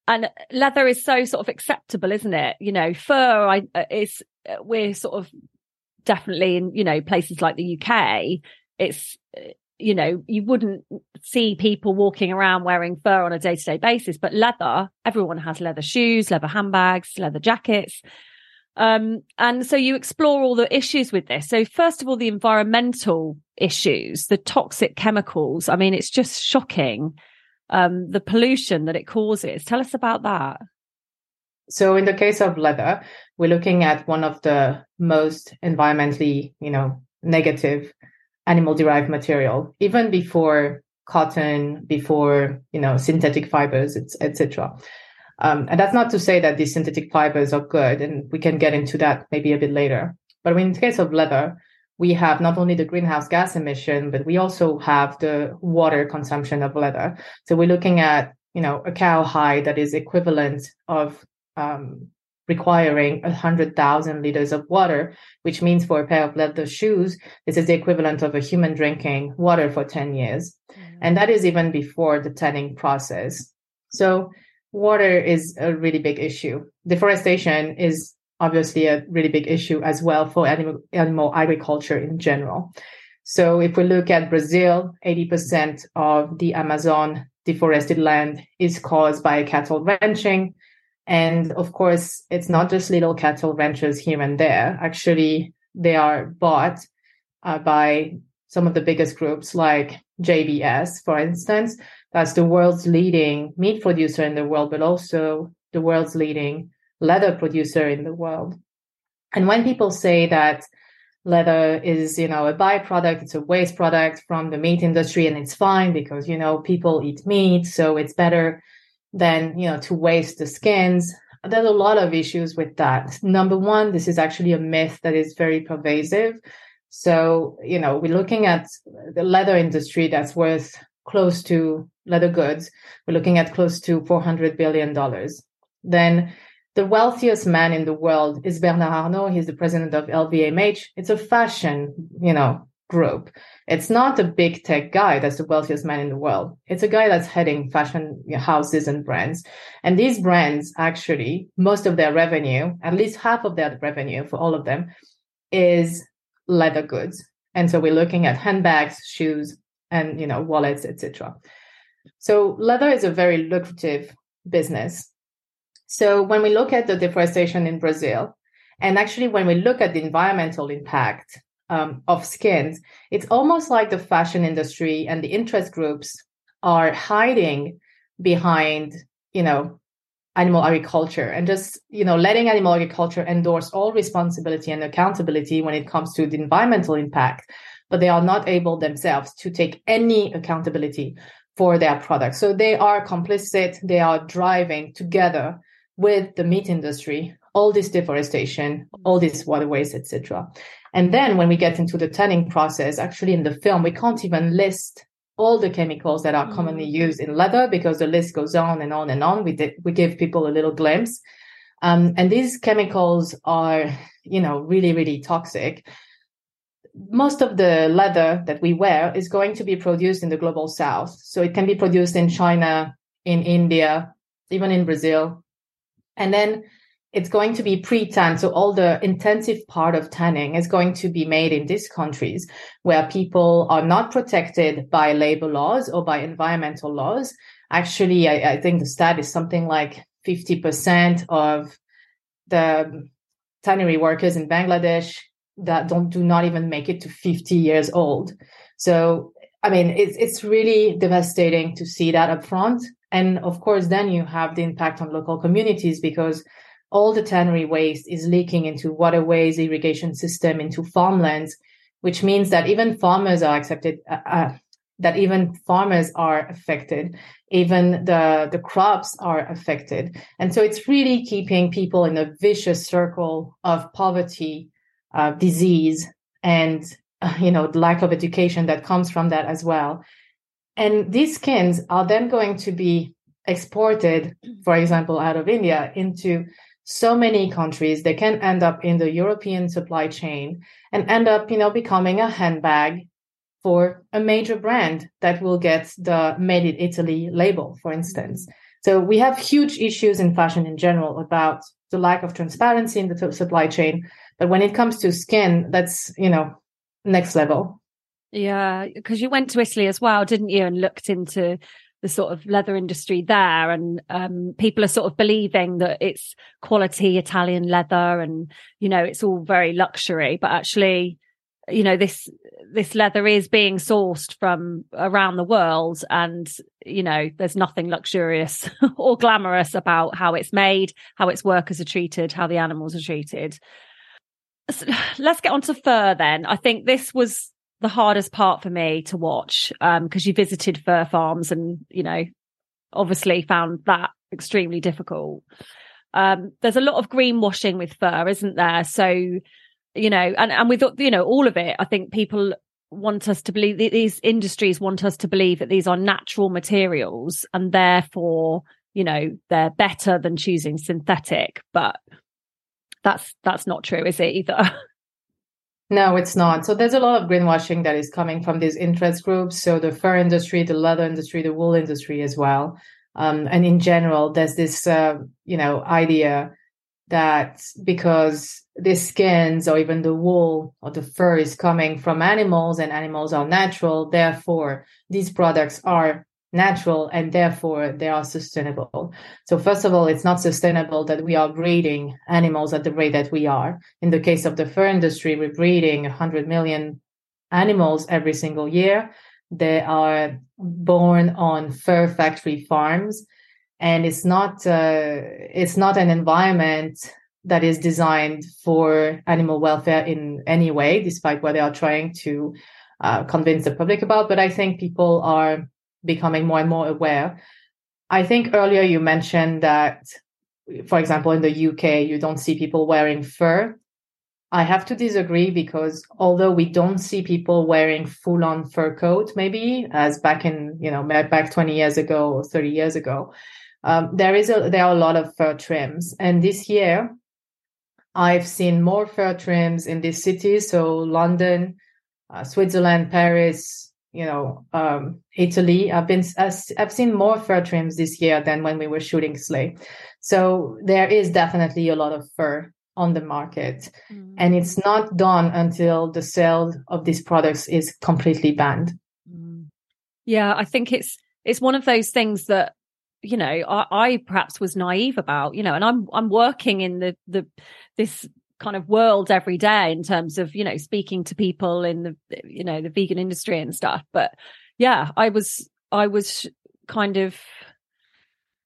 And leather is so sort of acceptable, isn't it? You know, fur I, uh, is, uh, we're sort of definitely in, you know, places like the UK, it's, uh, you know, you wouldn't see people walking around wearing fur on a day to day basis, but leather, everyone has leather shoes, leather handbags, leather jackets. Um, and so you explore all the issues with this. So first of all, the environmental issues, the toxic chemicals. I mean, it's just shocking. Um, the pollution that it causes. Tell us about that. So in the case of leather, we're looking at one of the most environmentally, you know, negative animal derived material, even before cotton, before, you know, synthetic fibers, etc. Um, and that's not to say that these synthetic fibers are good, and we can get into that maybe a bit later. But in the case of leather, we have not only the greenhouse gas emission, but we also have the water consumption of leather. So we're looking at, you know, a cow hide that is equivalent of um, requiring 100,000 liters of water, which means for a pair of leather shoes, this is the equivalent of a human drinking water for 10 years. Mm-hmm. And that is even before the tanning process. So water is a really big issue. Deforestation is obviously a really big issue as well for animal, animal agriculture in general. So if we look at Brazil, 80% of the Amazon deforested land is caused by cattle ranching. And of course, it's not just little cattle ranchers here and there. Actually, they are bought uh, by some of the biggest groups like JBS, for instance. That's the world's leading meat producer in the world, but also the world's leading leather producer in the world. And when people say that leather is, you know, a byproduct, it's a waste product from the meat industry, and it's fine because, you know, people eat meat, so it's better than, you know, to waste the skins. There's a lot of issues with that. Number one, this is actually a myth that is very pervasive. So, you know, we're looking at the leather industry that's worth close to leather goods. We're looking at close to $400 billion. Then the wealthiest man in the world is Bernard Arnault. He's the president of LVMH. It's a fashion, you know, group. It's not a big tech guy that's the wealthiest man in the world. It's a guy that's heading fashion houses and brands. And these brands actually, most of their revenue, at least half of their revenue for all of them, is leather goods. And so we're looking at handbags, shoes, and you know, wallets, etc. So leather is a very lucrative business so when we look at the deforestation in Brazil, and actually when we look at the environmental impact um, of skins, it's almost like the fashion industry and the interest groups are hiding behind, you know, animal agriculture and just, you know, letting animal agriculture endorse all responsibility and accountability when it comes to the environmental impact, but they are not able themselves to take any accountability for their products. So they are complicit, they are driving together with the meat industry, all this deforestation, all these waterways, etc. And then when we get into the tanning process, actually in the film, we can't even list all the chemicals that are mm. commonly used in leather because the list goes on and on and on. We did, we give people a little glimpse. Um, and these chemicals are, you know, really, really toxic. Most of the leather that we wear is going to be produced in the global south. So it can be produced in China, in India, even in Brazil, and then it's going to be pre-tan. So all the intensive part of tanning is going to be made in these countries where people are not protected by labor laws or by environmental laws. Actually, I, I think the stat is something like 50% of the tannery workers in Bangladesh that don't do not even make it to 50 years old. So, I mean, it's, it's really devastating to see that up front. And of course, then you have the impact on local communities because all the tannery waste is leaking into waterways, irrigation system, into farmlands, which means that even farmers are accepted, uh, uh, that even farmers are affected, even the, the crops are affected. And so it's really keeping people in a vicious circle of poverty, uh, disease, and, you know, the lack of education that comes from that as well. And these skins are then going to be exported, for example, out of India into so many countries. They can end up in the European supply chain and end up, you know, becoming a handbag for a major brand that will get the made in Italy label, for instance. So we have huge issues in fashion in general about the lack of transparency in the supply chain. But when it comes to skin, that's, you know, next level. Yeah, because you went to Italy as well, didn't you? And looked into the sort of leather industry there, and um, people are sort of believing that it's quality Italian leather, and you know it's all very luxury, but actually, you know this this leather is being sourced from around the world, and you know there's nothing luxurious or glamorous about how it's made, how its workers are treated, how the animals are treated. So, let's get on to fur then. I think this was the hardest part for me to watch because um, you visited fur farms and you know obviously found that extremely difficult. Um, there's a lot of greenwashing with fur isn't there? So you know and and with you know all of it i think people want us to believe these industries want us to believe that these are natural materials and therefore you know they're better than choosing synthetic but that's that's not true is it either No, it's not. So there's a lot of greenwashing that is coming from these interest groups. So the fur industry, the leather industry, the wool industry as well. Um, and in general, there's this, uh, you know, idea that because the skins or even the wool or the fur is coming from animals and animals are natural, therefore these products are natural and therefore they are sustainable. So first of all, it's not sustainable that we are breeding animals at the rate that we are. In the case of the fur industry, we're breeding 100 million animals every single year. They are born on fur factory farms, and it's not uh, it's not an environment that is designed for animal welfare in any way, despite what they are trying to uh, convince the public about. But I think people are becoming more and more aware. I think earlier you mentioned that, for example, in the UK, you don't see people wearing fur. I have to disagree because although we don't see people wearing full on fur coat, maybe as back in, you know, back 20 years ago or 30 years ago, um, there is a, there are a lot of fur trims. And this year, I've seen more fur trims in this city. So London, uh, Switzerland, Paris, you know, um, Italy. I've been, I've seen more fur trims this year than when we were shooting Slay. So there is definitely a lot of fur on the market. Mm. And it's not done until the sale of these products is completely banned. Mm. Yeah, I think it's it's one of those things that you know I, I perhaps was naive about you know and i'm i'm working in the the this kind of world every day in terms of you know speaking to people in the you know the vegan industry and stuff. But yeah i was i was kind of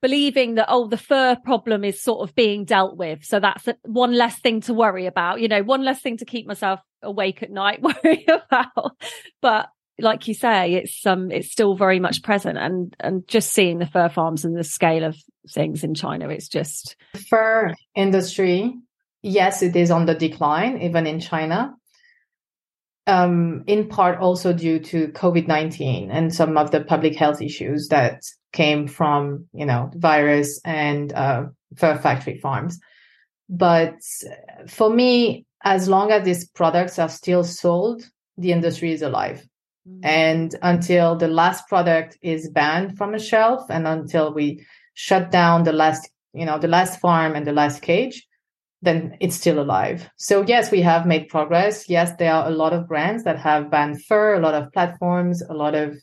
believing that oh the fur problem is sort of being dealt with. So that's one less thing to worry about you know one less thing to keep myself awake at night worry about. But like you say it's um it's still very much present. And and just seeing the fur farms and the scale of things in china it's just the fur industry yes it is on the decline even in china um, in part also due to COVID-19 and some of the public health issues that came from, you know, virus and uh, fur factory farms. But for me, as long as these products are still sold, the industry is alive. Mm-hmm. And until the last product is banned from a shelf and until we shut down the last, you know, the last farm and the last cage, then it's still alive. So yes, we have made progress. Yes, there are a lot of brands that have banned fur, a lot of platforms, a lot of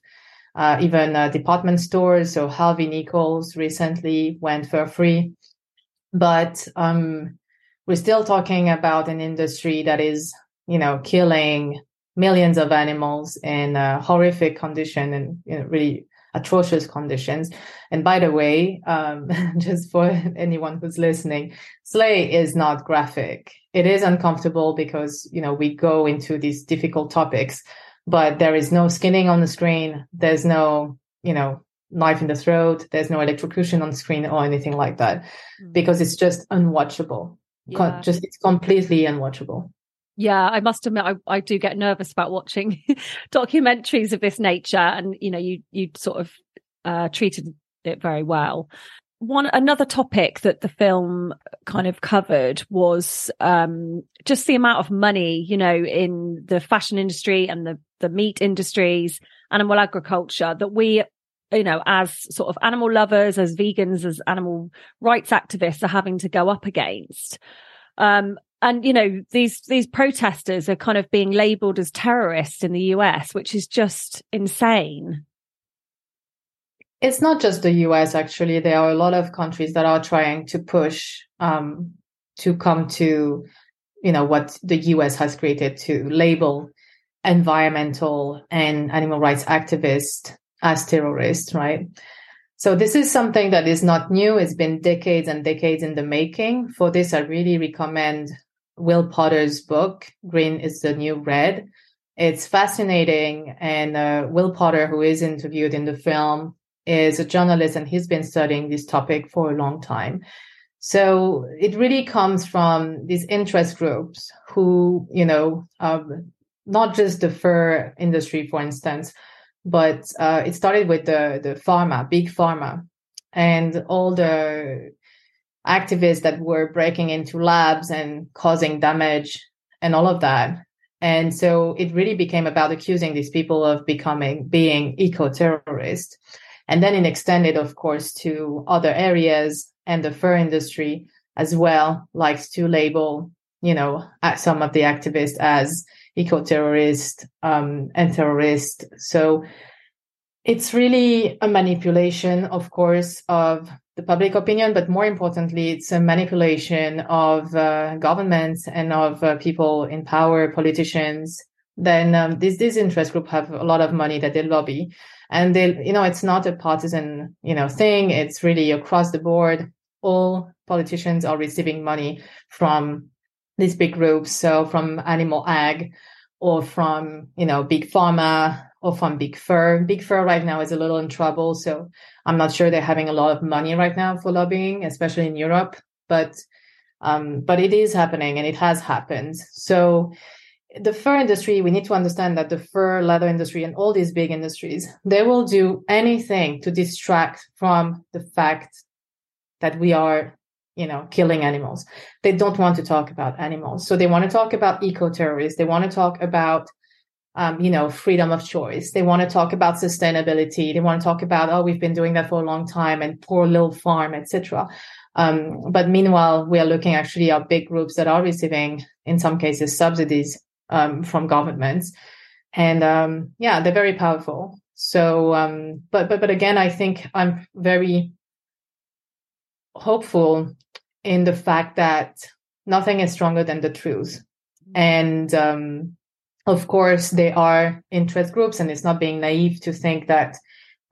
uh, even uh, department stores. So Harvey Nichols recently went fur free, but um, we're still talking about an industry that is, you know, killing millions of animals in a horrific condition and you know, really atrocious conditions. And by the way, um, just for anyone who's listening, Slay is not graphic. It is uncomfortable because, you know, we go into these difficult topics, but there is no skinning on the screen. There's no, you know, knife in the throat. There's no electrocution on screen or anything like that mm. because it's just unwatchable. Yeah. Just, it's completely unwatchable. Yeah, I must admit, I, I do get nervous about watching documentaries of this nature, and you know, you you sort of uh, treated it very well. One another topic that the film kind of covered was um, just the amount of money, you know, in the fashion industry and the the meat industries, animal agriculture that we you know, as sort of animal lovers, as vegans, as animal rights activists are having to go up against. Um, and you know these these protesters are kind of being labeled as terrorists in the US which is just insane it's not just the US actually there are a lot of countries that are trying to push um, to come to you know what the US has created to label environmental and animal rights activists as terrorists right so this is something that is not new. It's been decades and decades in the making. For this, I really recommend Will Potter's book, Green is the New Red. It's fascinating. And uh, Will Potter, who is interviewed in the film, is a journalist and he's been studying this topic for a long time. So it really comes from these interest groups who, you know, um, not just the fur industry, for instance, but uh, it started with the the pharma, big pharma, and all the activists that were breaking into labs and causing damage and all of that. And so it really became about accusing these people of becoming being eco terrorists. And then it extended, of course, to other areas and the fur industry as well likes to label, you know, some of the activists as eco-terrorists um, and terrorists. So it's really a manipulation, of course, of the public opinion, but more importantly, it's a manipulation of uh, governments and of uh, people in power, politicians, then um, these these interest group have a lot of money that they lobby, and they you know it's not a partisan you know thing. It's really across the board. All politicians are receiving money from these big groups, so from animal ag, or from you know big pharma, or from big fur. Big fur right now is a little in trouble, so I'm not sure they're having a lot of money right now for lobbying, especially in Europe. But um, but it is happening, and it has happened. So the fur industry, we need to understand that the fur, leather industry, and all these big industries, they will do anything to distract from the fact that we are, you know, killing animals. They don't want to talk about animals. So they want to talk about eco terrorists. They want to talk about, um, you know, freedom of choice. They want to talk about sustainability. They want to talk about, oh, we've been doing that for a long time and poor little farm, etc. Um, but meanwhile, we are looking actually at big groups that are receiving, in some cases, subsidies um, from governments, and um, yeah, they're very powerful. So, um, but but but again, I think I'm very hopeful in the fact that nothing is stronger than the truth, and um, of course, there are interest groups, and it's not being naive to think that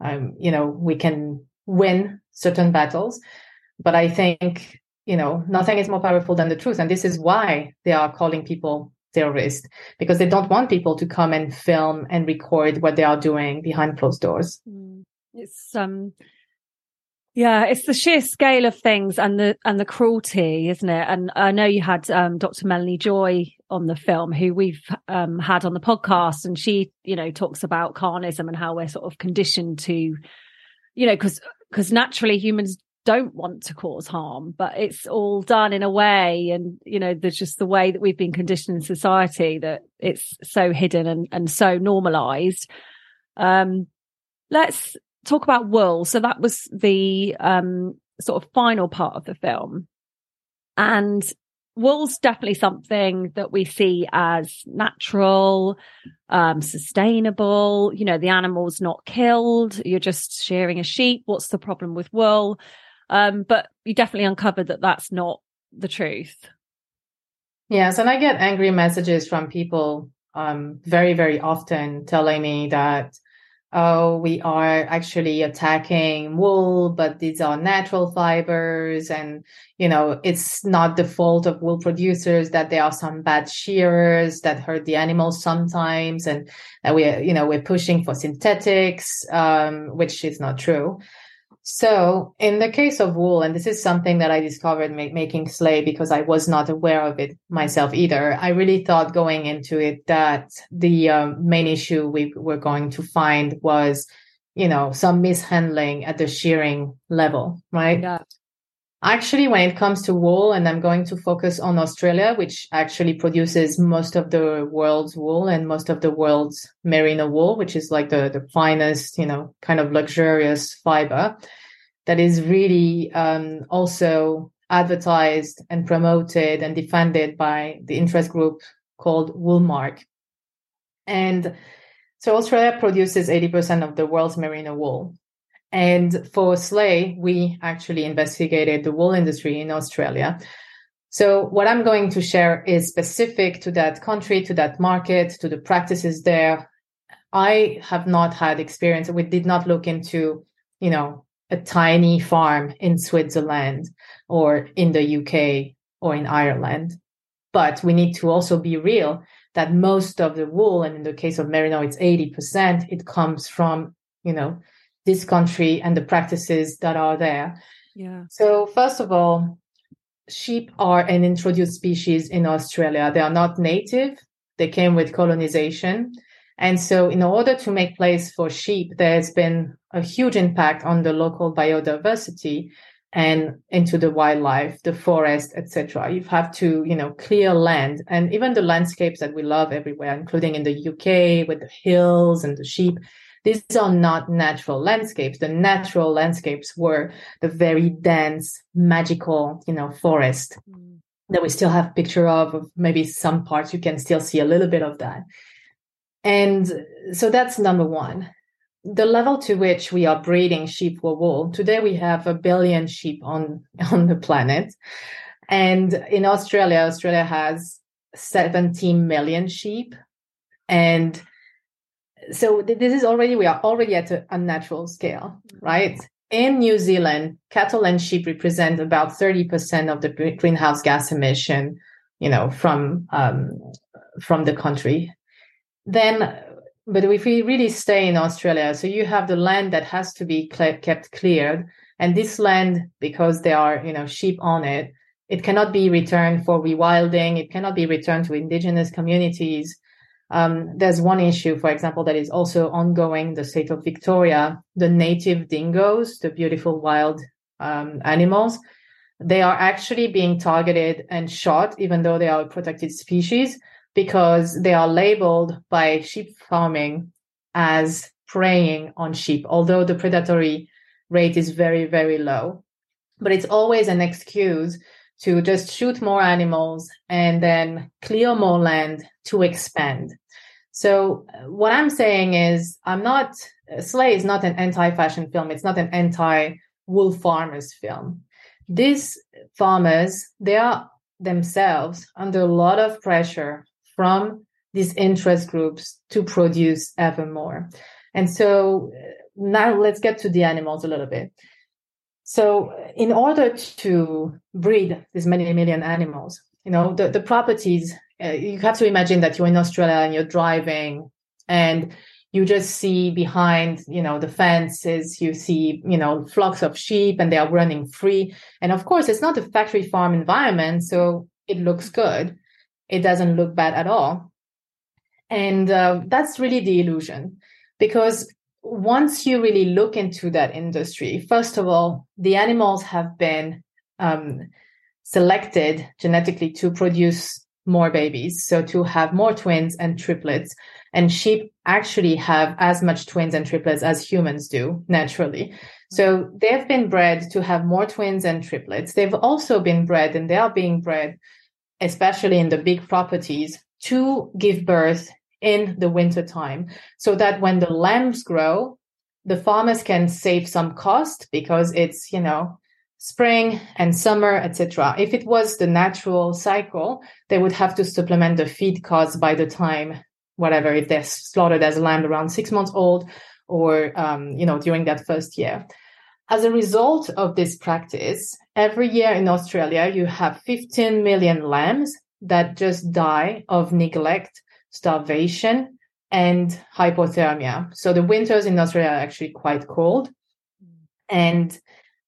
um, you know we can win certain battles. But I think you know nothing is more powerful than the truth, and this is why they are calling people terrorists because they don't want people to come and film and record what they are doing behind closed doors. Mm. It's um yeah, it's the sheer scale of things and the and the cruelty, isn't it? And I know you had um, Dr. Melanie Joy on the film, who we've um, had on the podcast, and she, you know, talks about carnism and how we're sort of conditioned to, you know, because because naturally humans don't want to cause harm, but it's all done in a way. And, you know, there's just the way that we've been conditioned in society that it's so hidden and, and so normalized. Um, let's talk about wool. So that was the, um, sort of final part of the film. And wool's definitely something that we see as natural, um, sustainable. You know, the animal's not killed. You're just shearing a sheep. What's the problem with wool? Um, but you definitely uncovered that that's not the truth. Yes, and I get angry messages from people um, very, very often telling me that, oh, we are actually attacking wool, but these are natural fibers. And, you know, it's not the fault of wool producers that there are some bad shearers that hurt the animals sometimes. And that we, you know, we're pushing for synthetics, um, which is not true. So, in the case of wool, and this is something that I discovered ma- making Slay because I was not aware of it myself either. I really thought going into it that the um, main issue we were going to find was, you know, some mishandling at the shearing level, right? Yeah. Actually, when it comes to wool, and I'm going to focus on Australia, which actually produces most of the world's wool and most of the world's merino wool, which is like the, the finest, you know, kind of luxurious fiber that is really um, also advertised and promoted and defended by the interest group called Woolmark. And so Australia produces 80% of the world's merino wool. And for Slay, we actually investigated the wool industry in Australia. So what I'm going to share is specific to that country, to that market, to the practices there. I have not had experience. We did not look into, you know, a tiny farm in Switzerland or in the UK or in Ireland. But we need to also be real that most of the wool, and in the case of merino, it's 80%, it comes from, you know, this country and the practices that are there. Yeah. So first of all, sheep are an introduced species in Australia. They are not native. They came with colonization. And so in order to make place for sheep, there's been a huge impact on the local biodiversity and into the wildlife, the forest, etc. You have to, you know, clear land and even the landscapes that we love everywhere, including in the UK with the hills and the sheep these are not natural landscapes. The natural landscapes were the very dense, magical, you know, forest mm. that we still have picture of, of maybe some parts you can still see a little bit of that. And so that's number one. The level to which we are breeding sheep for wool. Today we have a billion sheep on, on the planet. And in Australia, Australia has 17 million sheep And so this is already, we are already at an unnatural scale, right? In New Zealand, cattle and sheep represent about 30% of the greenhouse gas emission, you know, from, um, from the country. Then, but if we really stay in Australia, so you have the land that has to be cle- kept cleared. And this land, because there are, you know, sheep on it, it cannot be returned for rewilding. It cannot be returned to indigenous communities. Um, there's one issue, for example, that is also ongoing. The state of Victoria, the native dingoes, the beautiful wild um, animals, they are actually being targeted and shot, even though they are a protected species, because they are labeled by sheep farming as preying on sheep, although the predatory rate is very, very low. But it's always an excuse to just shoot more animals and then clear more land to expand. So uh, what I'm saying is I'm not uh, Slay is not an anti-fashion film. It's not an anti-wool farmers film. These farmers, they are themselves under a lot of pressure from these interest groups to produce ever more. And so uh, now let's get to the animals a little bit. So in order to breed these many million animals, you know, the, the properties, uh, you have to imagine that you're in Australia and you're driving and you just see behind, you know, the fences, you see, you know, flocks of sheep and they are running free. And of course, it's not a factory farm environment. So it looks good. It doesn't look bad at all. And uh, that's really the illusion because once you really look into that industry, first of all, the animals have been um, selected genetically to produce more babies, so to have more twins and triplets. And sheep actually have as much twins and triplets as humans do naturally. So they've been bred to have more twins and triplets. They've also been bred and they are being bred, especially in the big properties, to give birth in the winter time so that when the lambs grow the farmers can save some cost because it's you know spring and summer etc if it was the natural cycle they would have to supplement the feed cost by the time whatever if they're slaughtered as a lamb around six months old or um, you know during that first year. As a result of this practice every year in australia you have 15 million lambs that just die of neglect starvation, and hypothermia. So the winters in Australia are actually quite cold. And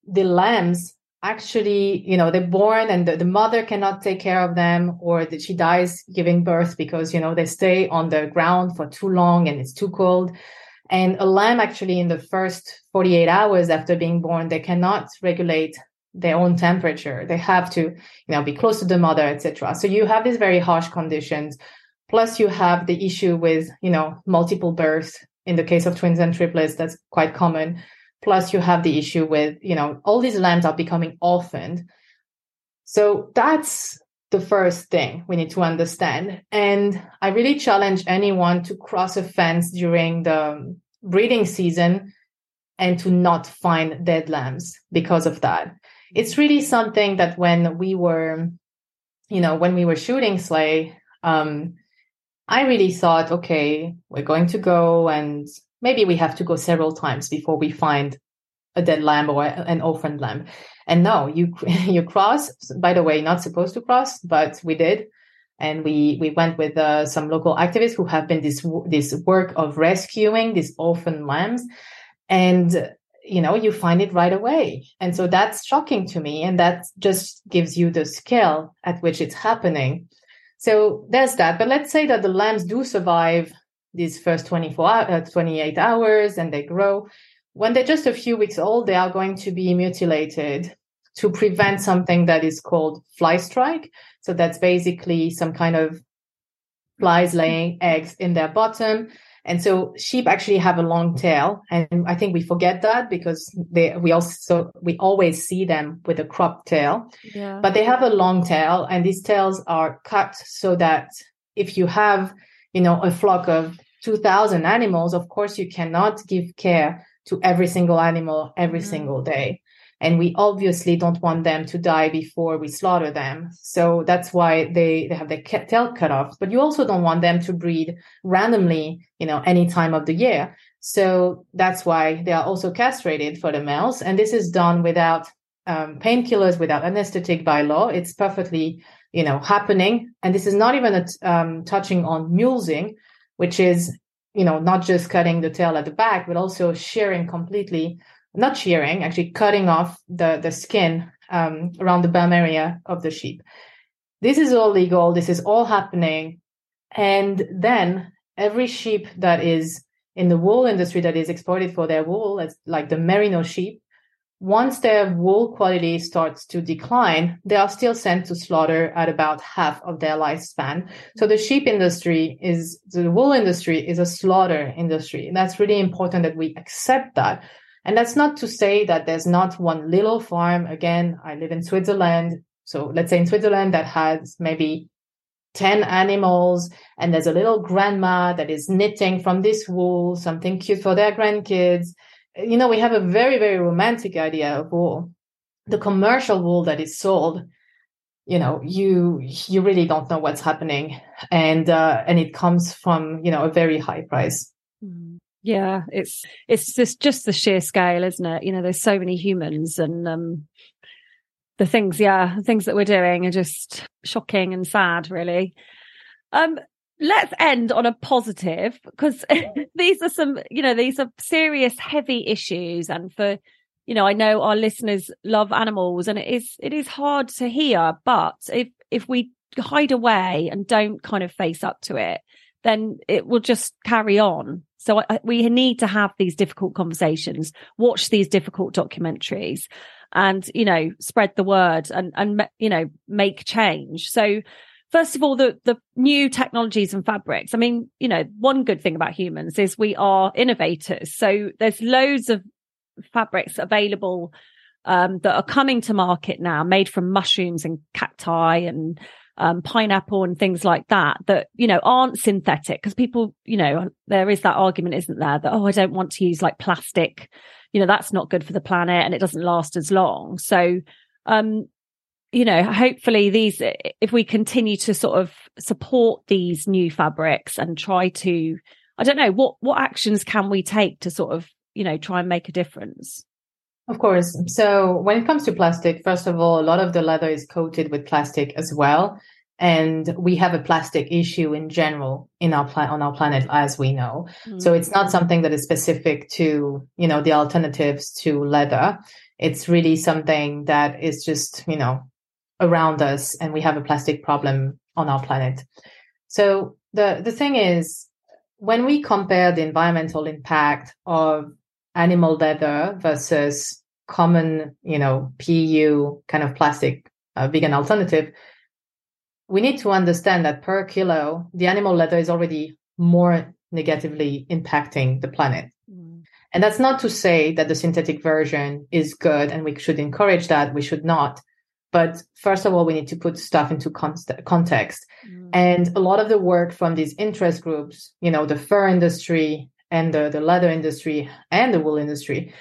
the lambs actually, you know, they're born and the, the mother cannot take care of them or that she dies giving birth because, you know, they stay on the ground for too long and it's too cold. And a lamb actually in the first 48 hours after being born, they cannot regulate their own temperature. They have to, you know, be close to the mother, etc. So you have these very harsh conditions Plus, you have the issue with, you know, multiple births in the case of twins and triplets. That's quite common. Plus, you have the issue with, you know, all these lambs are becoming orphaned. So that's the first thing we need to understand. And I really challenge anyone to cross a fence during the breeding season and to not find dead lambs because of that. It's really something that when we were, you know, when we were shooting Slay, um, I really thought, okay, we're going to go and maybe we have to go several times before we find a dead lamb or an orphaned lamb. And no, you you cross. By the way, not supposed to cross, but we did, and we we went with uh, some local activists who have been this this work of rescuing these orphan lambs, and you know you find it right away. And so that's shocking to me, and that just gives you the scale at which it's happening. So there's that. But let's say that the lambs do survive these first 24, uh, 28 hours and they grow. When they're just a few weeks old, they are going to be mutilated to prevent something that is called fly strike. So that's basically some kind of flies laying eggs in their bottom and so sheep actually have a long tail. And I think we forget that because they, we also, we always see them with a cropped tail, yeah. but they have a long tail and these tails are cut so that if you have, you know, a flock of 2000 animals, of course you cannot give care to every single animal every mm-hmm. single day. And we obviously don't want them to die before we slaughter them. So that's why they, they have their tail cut off. But you also don't want them to breed randomly, you know, any time of the year. So that's why they are also castrated for the males. And this is done without um, painkillers, without anesthetic by law. It's perfectly, you know, happening. And this is not even a, um, touching on mulesing, which is, you know, not just cutting the tail at the back, but also shearing completely not shearing, actually cutting off the, the skin um, around the bum area of the sheep. This is all legal. This is all happening. And then every sheep that is in the wool industry that is exported for their wool, like the merino sheep, once their wool quality starts to decline, they are still sent to slaughter at about half of their lifespan. So the sheep industry is, the wool industry is a slaughter industry. And that's really important that we accept that and that's not to say that there's not one little farm. Again, I live in Switzerland. So let's say in Switzerland that has maybe 10 animals and there's a little grandma that is knitting from this wool, something cute for their grandkids. You know, we have a very, very romantic idea of wool. The commercial wool that is sold, you know, you, you really don't know what's happening. And, uh, and it comes from, you know, a very high price. Mm. Yeah, it's it's just just the sheer scale, isn't it? You know, there's so many humans, and um, the things, yeah, the things that we're doing are just shocking and sad, really. Um, let's end on a positive because these are some, you know, these are serious, heavy issues, and for you know, I know our listeners love animals, and it is it is hard to hear, but if if we hide away and don't kind of face up to it, then it will just carry on. So I, we need to have these difficult conversations, watch these difficult documentaries and, you know, spread the word and, and, you know, make change. So first of all, the, the new technologies and fabrics. I mean, you know, one good thing about humans is we are innovators. So there's loads of fabrics available um, that are coming to market now, made from mushrooms and cacti and um, pineapple and things like that that you know aren't synthetic because people you know there is that argument isn't there that oh i don't want to use like plastic. You know that's not good for the planet and it doesn't last as long. So um you know hopefully these if we continue to sort of support these new fabrics and try to i don't know what what actions can we take to sort of you know try and make a difference of course. So when it comes to plastic, first of all, a lot of the leather is coated with plastic as well. And we have a plastic issue in general in our planet, on our planet, as we know. Mm-hmm. So it's not something that is specific to, you know, the alternatives to leather. It's really something that is just, you know, around us and we have a plastic problem on our planet. So the, the thing is, when we compare the environmental impact of animal leather versus common, you know, PU kind of plastic uh, vegan alternative, we need to understand that per kilo, the animal leather is already more negatively impacting the planet. Mm. And that's not to say that the synthetic version is good and we should encourage that. We should not. But first of all, we need to put stuff into context. Mm. And a lot of the work from these interest groups, you know, the fur industry and the, the leather industry and the wool industry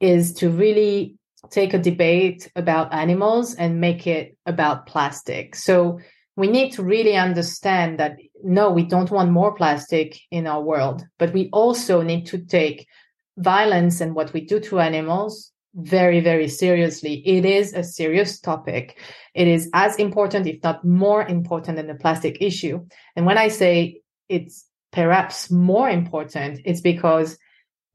is to really take a debate about animals and make it about plastic. So we need to really understand that no, we don't want more plastic in our world, but we also need to take violence and what we do to animals very, very seriously. It is a serious topic. It is as important, if not more important than the plastic issue. And when I say it's perhaps more important, it's because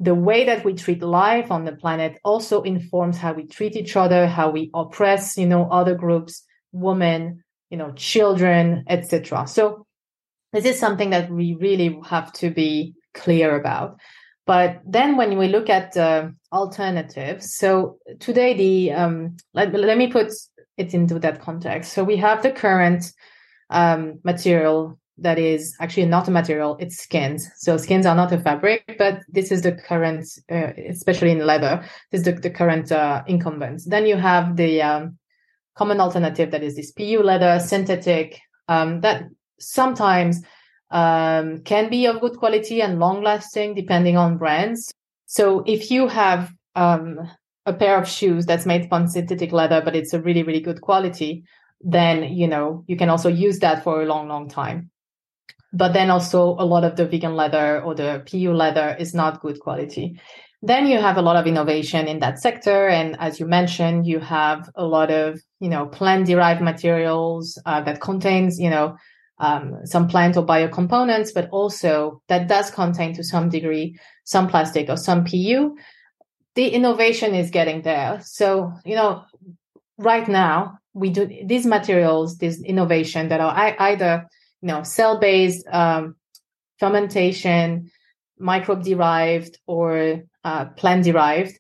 the way that we treat life on the planet also informs how we treat each other, how we oppress, you know, other groups, women, you know, children, etc. So this is something that we really have to be clear about. But then when we look at uh, alternatives, so today the um, let, let me put it into that context. So we have the current um, material that is actually not a material, it's skins. So skins are not a fabric, but this is the current, uh, especially in leather, this is the, the current uh, incumbent. Then you have the um, common alternative that is this PU leather, synthetic, um, that sometimes um, can be of good quality and long lasting depending on brands. So if you have um, a pair of shoes that's made from synthetic leather, but it's a really, really good quality, then, you know, you can also use that for a long, long time. But then also a lot of the vegan leather or the PU leather is not good quality. Then you have a lot of innovation in that sector. And as you mentioned, you have a lot of, you know, plant derived materials uh, that contains, you know, um, some plant or bio components, but also that does contain to some degree some plastic or some PU. The innovation is getting there. So, you know, right now we do these materials, this innovation that are either, you know, cell based um, fermentation, microbe derived or uh, plant derived.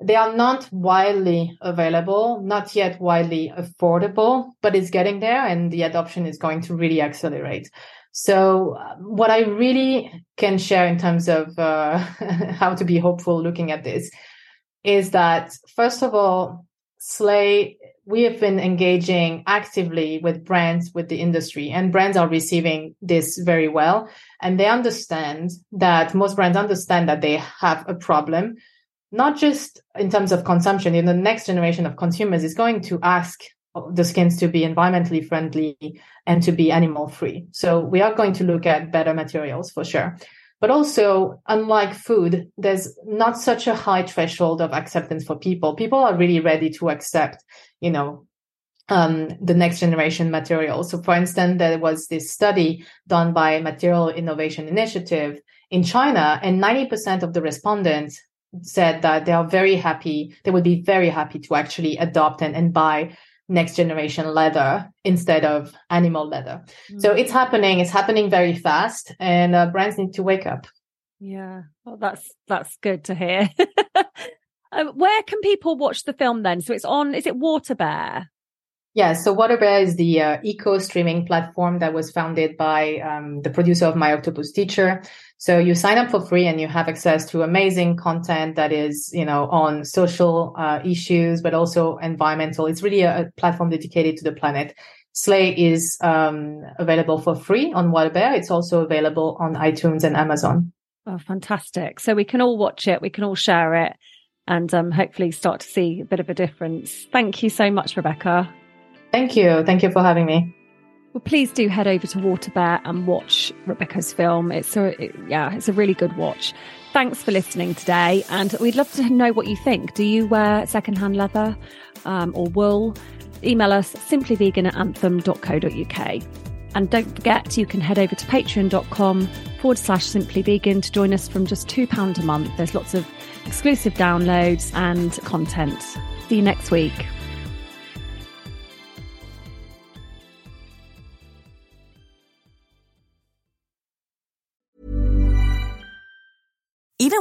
They are not widely available, not yet widely affordable, but it's getting there and the adoption is going to really accelerate. So uh, what I really can share in terms of uh, how to be hopeful looking at this is that first of all, Slay, we have been engaging actively with brands, with the industry, and brands are receiving this very well. And they understand that most brands understand that they have a problem, not just in terms of consumption. In the next generation of consumers is going to ask the skins to be environmentally friendly and to be animal free. So we are going to look at better materials for sure. But also, unlike food, there's not such a high threshold of acceptance for people. People are really ready to accept, you know, um, the next generation materials. So, for instance, there was this study done by Material Innovation Initiative in China, and 90% of the respondents said that they are very happy, they would be very happy to actually adopt and, and buy next generation leather instead of animal leather. Mm. So it's happening. It's happening very fast, and uh, brands need to wake up. Yeah, well, that's that's good to hear. uh, where can people watch the film then? So it's on. Is it WaterBear? Yeah, so WaterBear is the uh, eco streaming platform that was founded by um, the producer of My Octopus Teacher. So you sign up for free and you have access to amazing content that is, you know, on social uh, issues, but also environmental. It's really a, a platform dedicated to the planet. Slay is um, available for free on WaterBear. It's also available on iTunes and Amazon. Oh, fantastic! So we can all watch it. We can all share it and um, hopefully start to see a bit of a difference. Thank you so much, Rebecca. Thank you. Thank you for having me. Well, please do head over to WaterBear and watch Rebecca's film. It's a it, yeah, it's a really good watch. Thanks for listening today, and we'd love to know what you think. Do you wear secondhand leather um, or wool? Email us simplyvegan at anthem.co.uk. And don't forget, you can head over to patreon.com forward slash simplyvegan to join us from just £2 a month. There's lots of exclusive downloads and content. See you next week.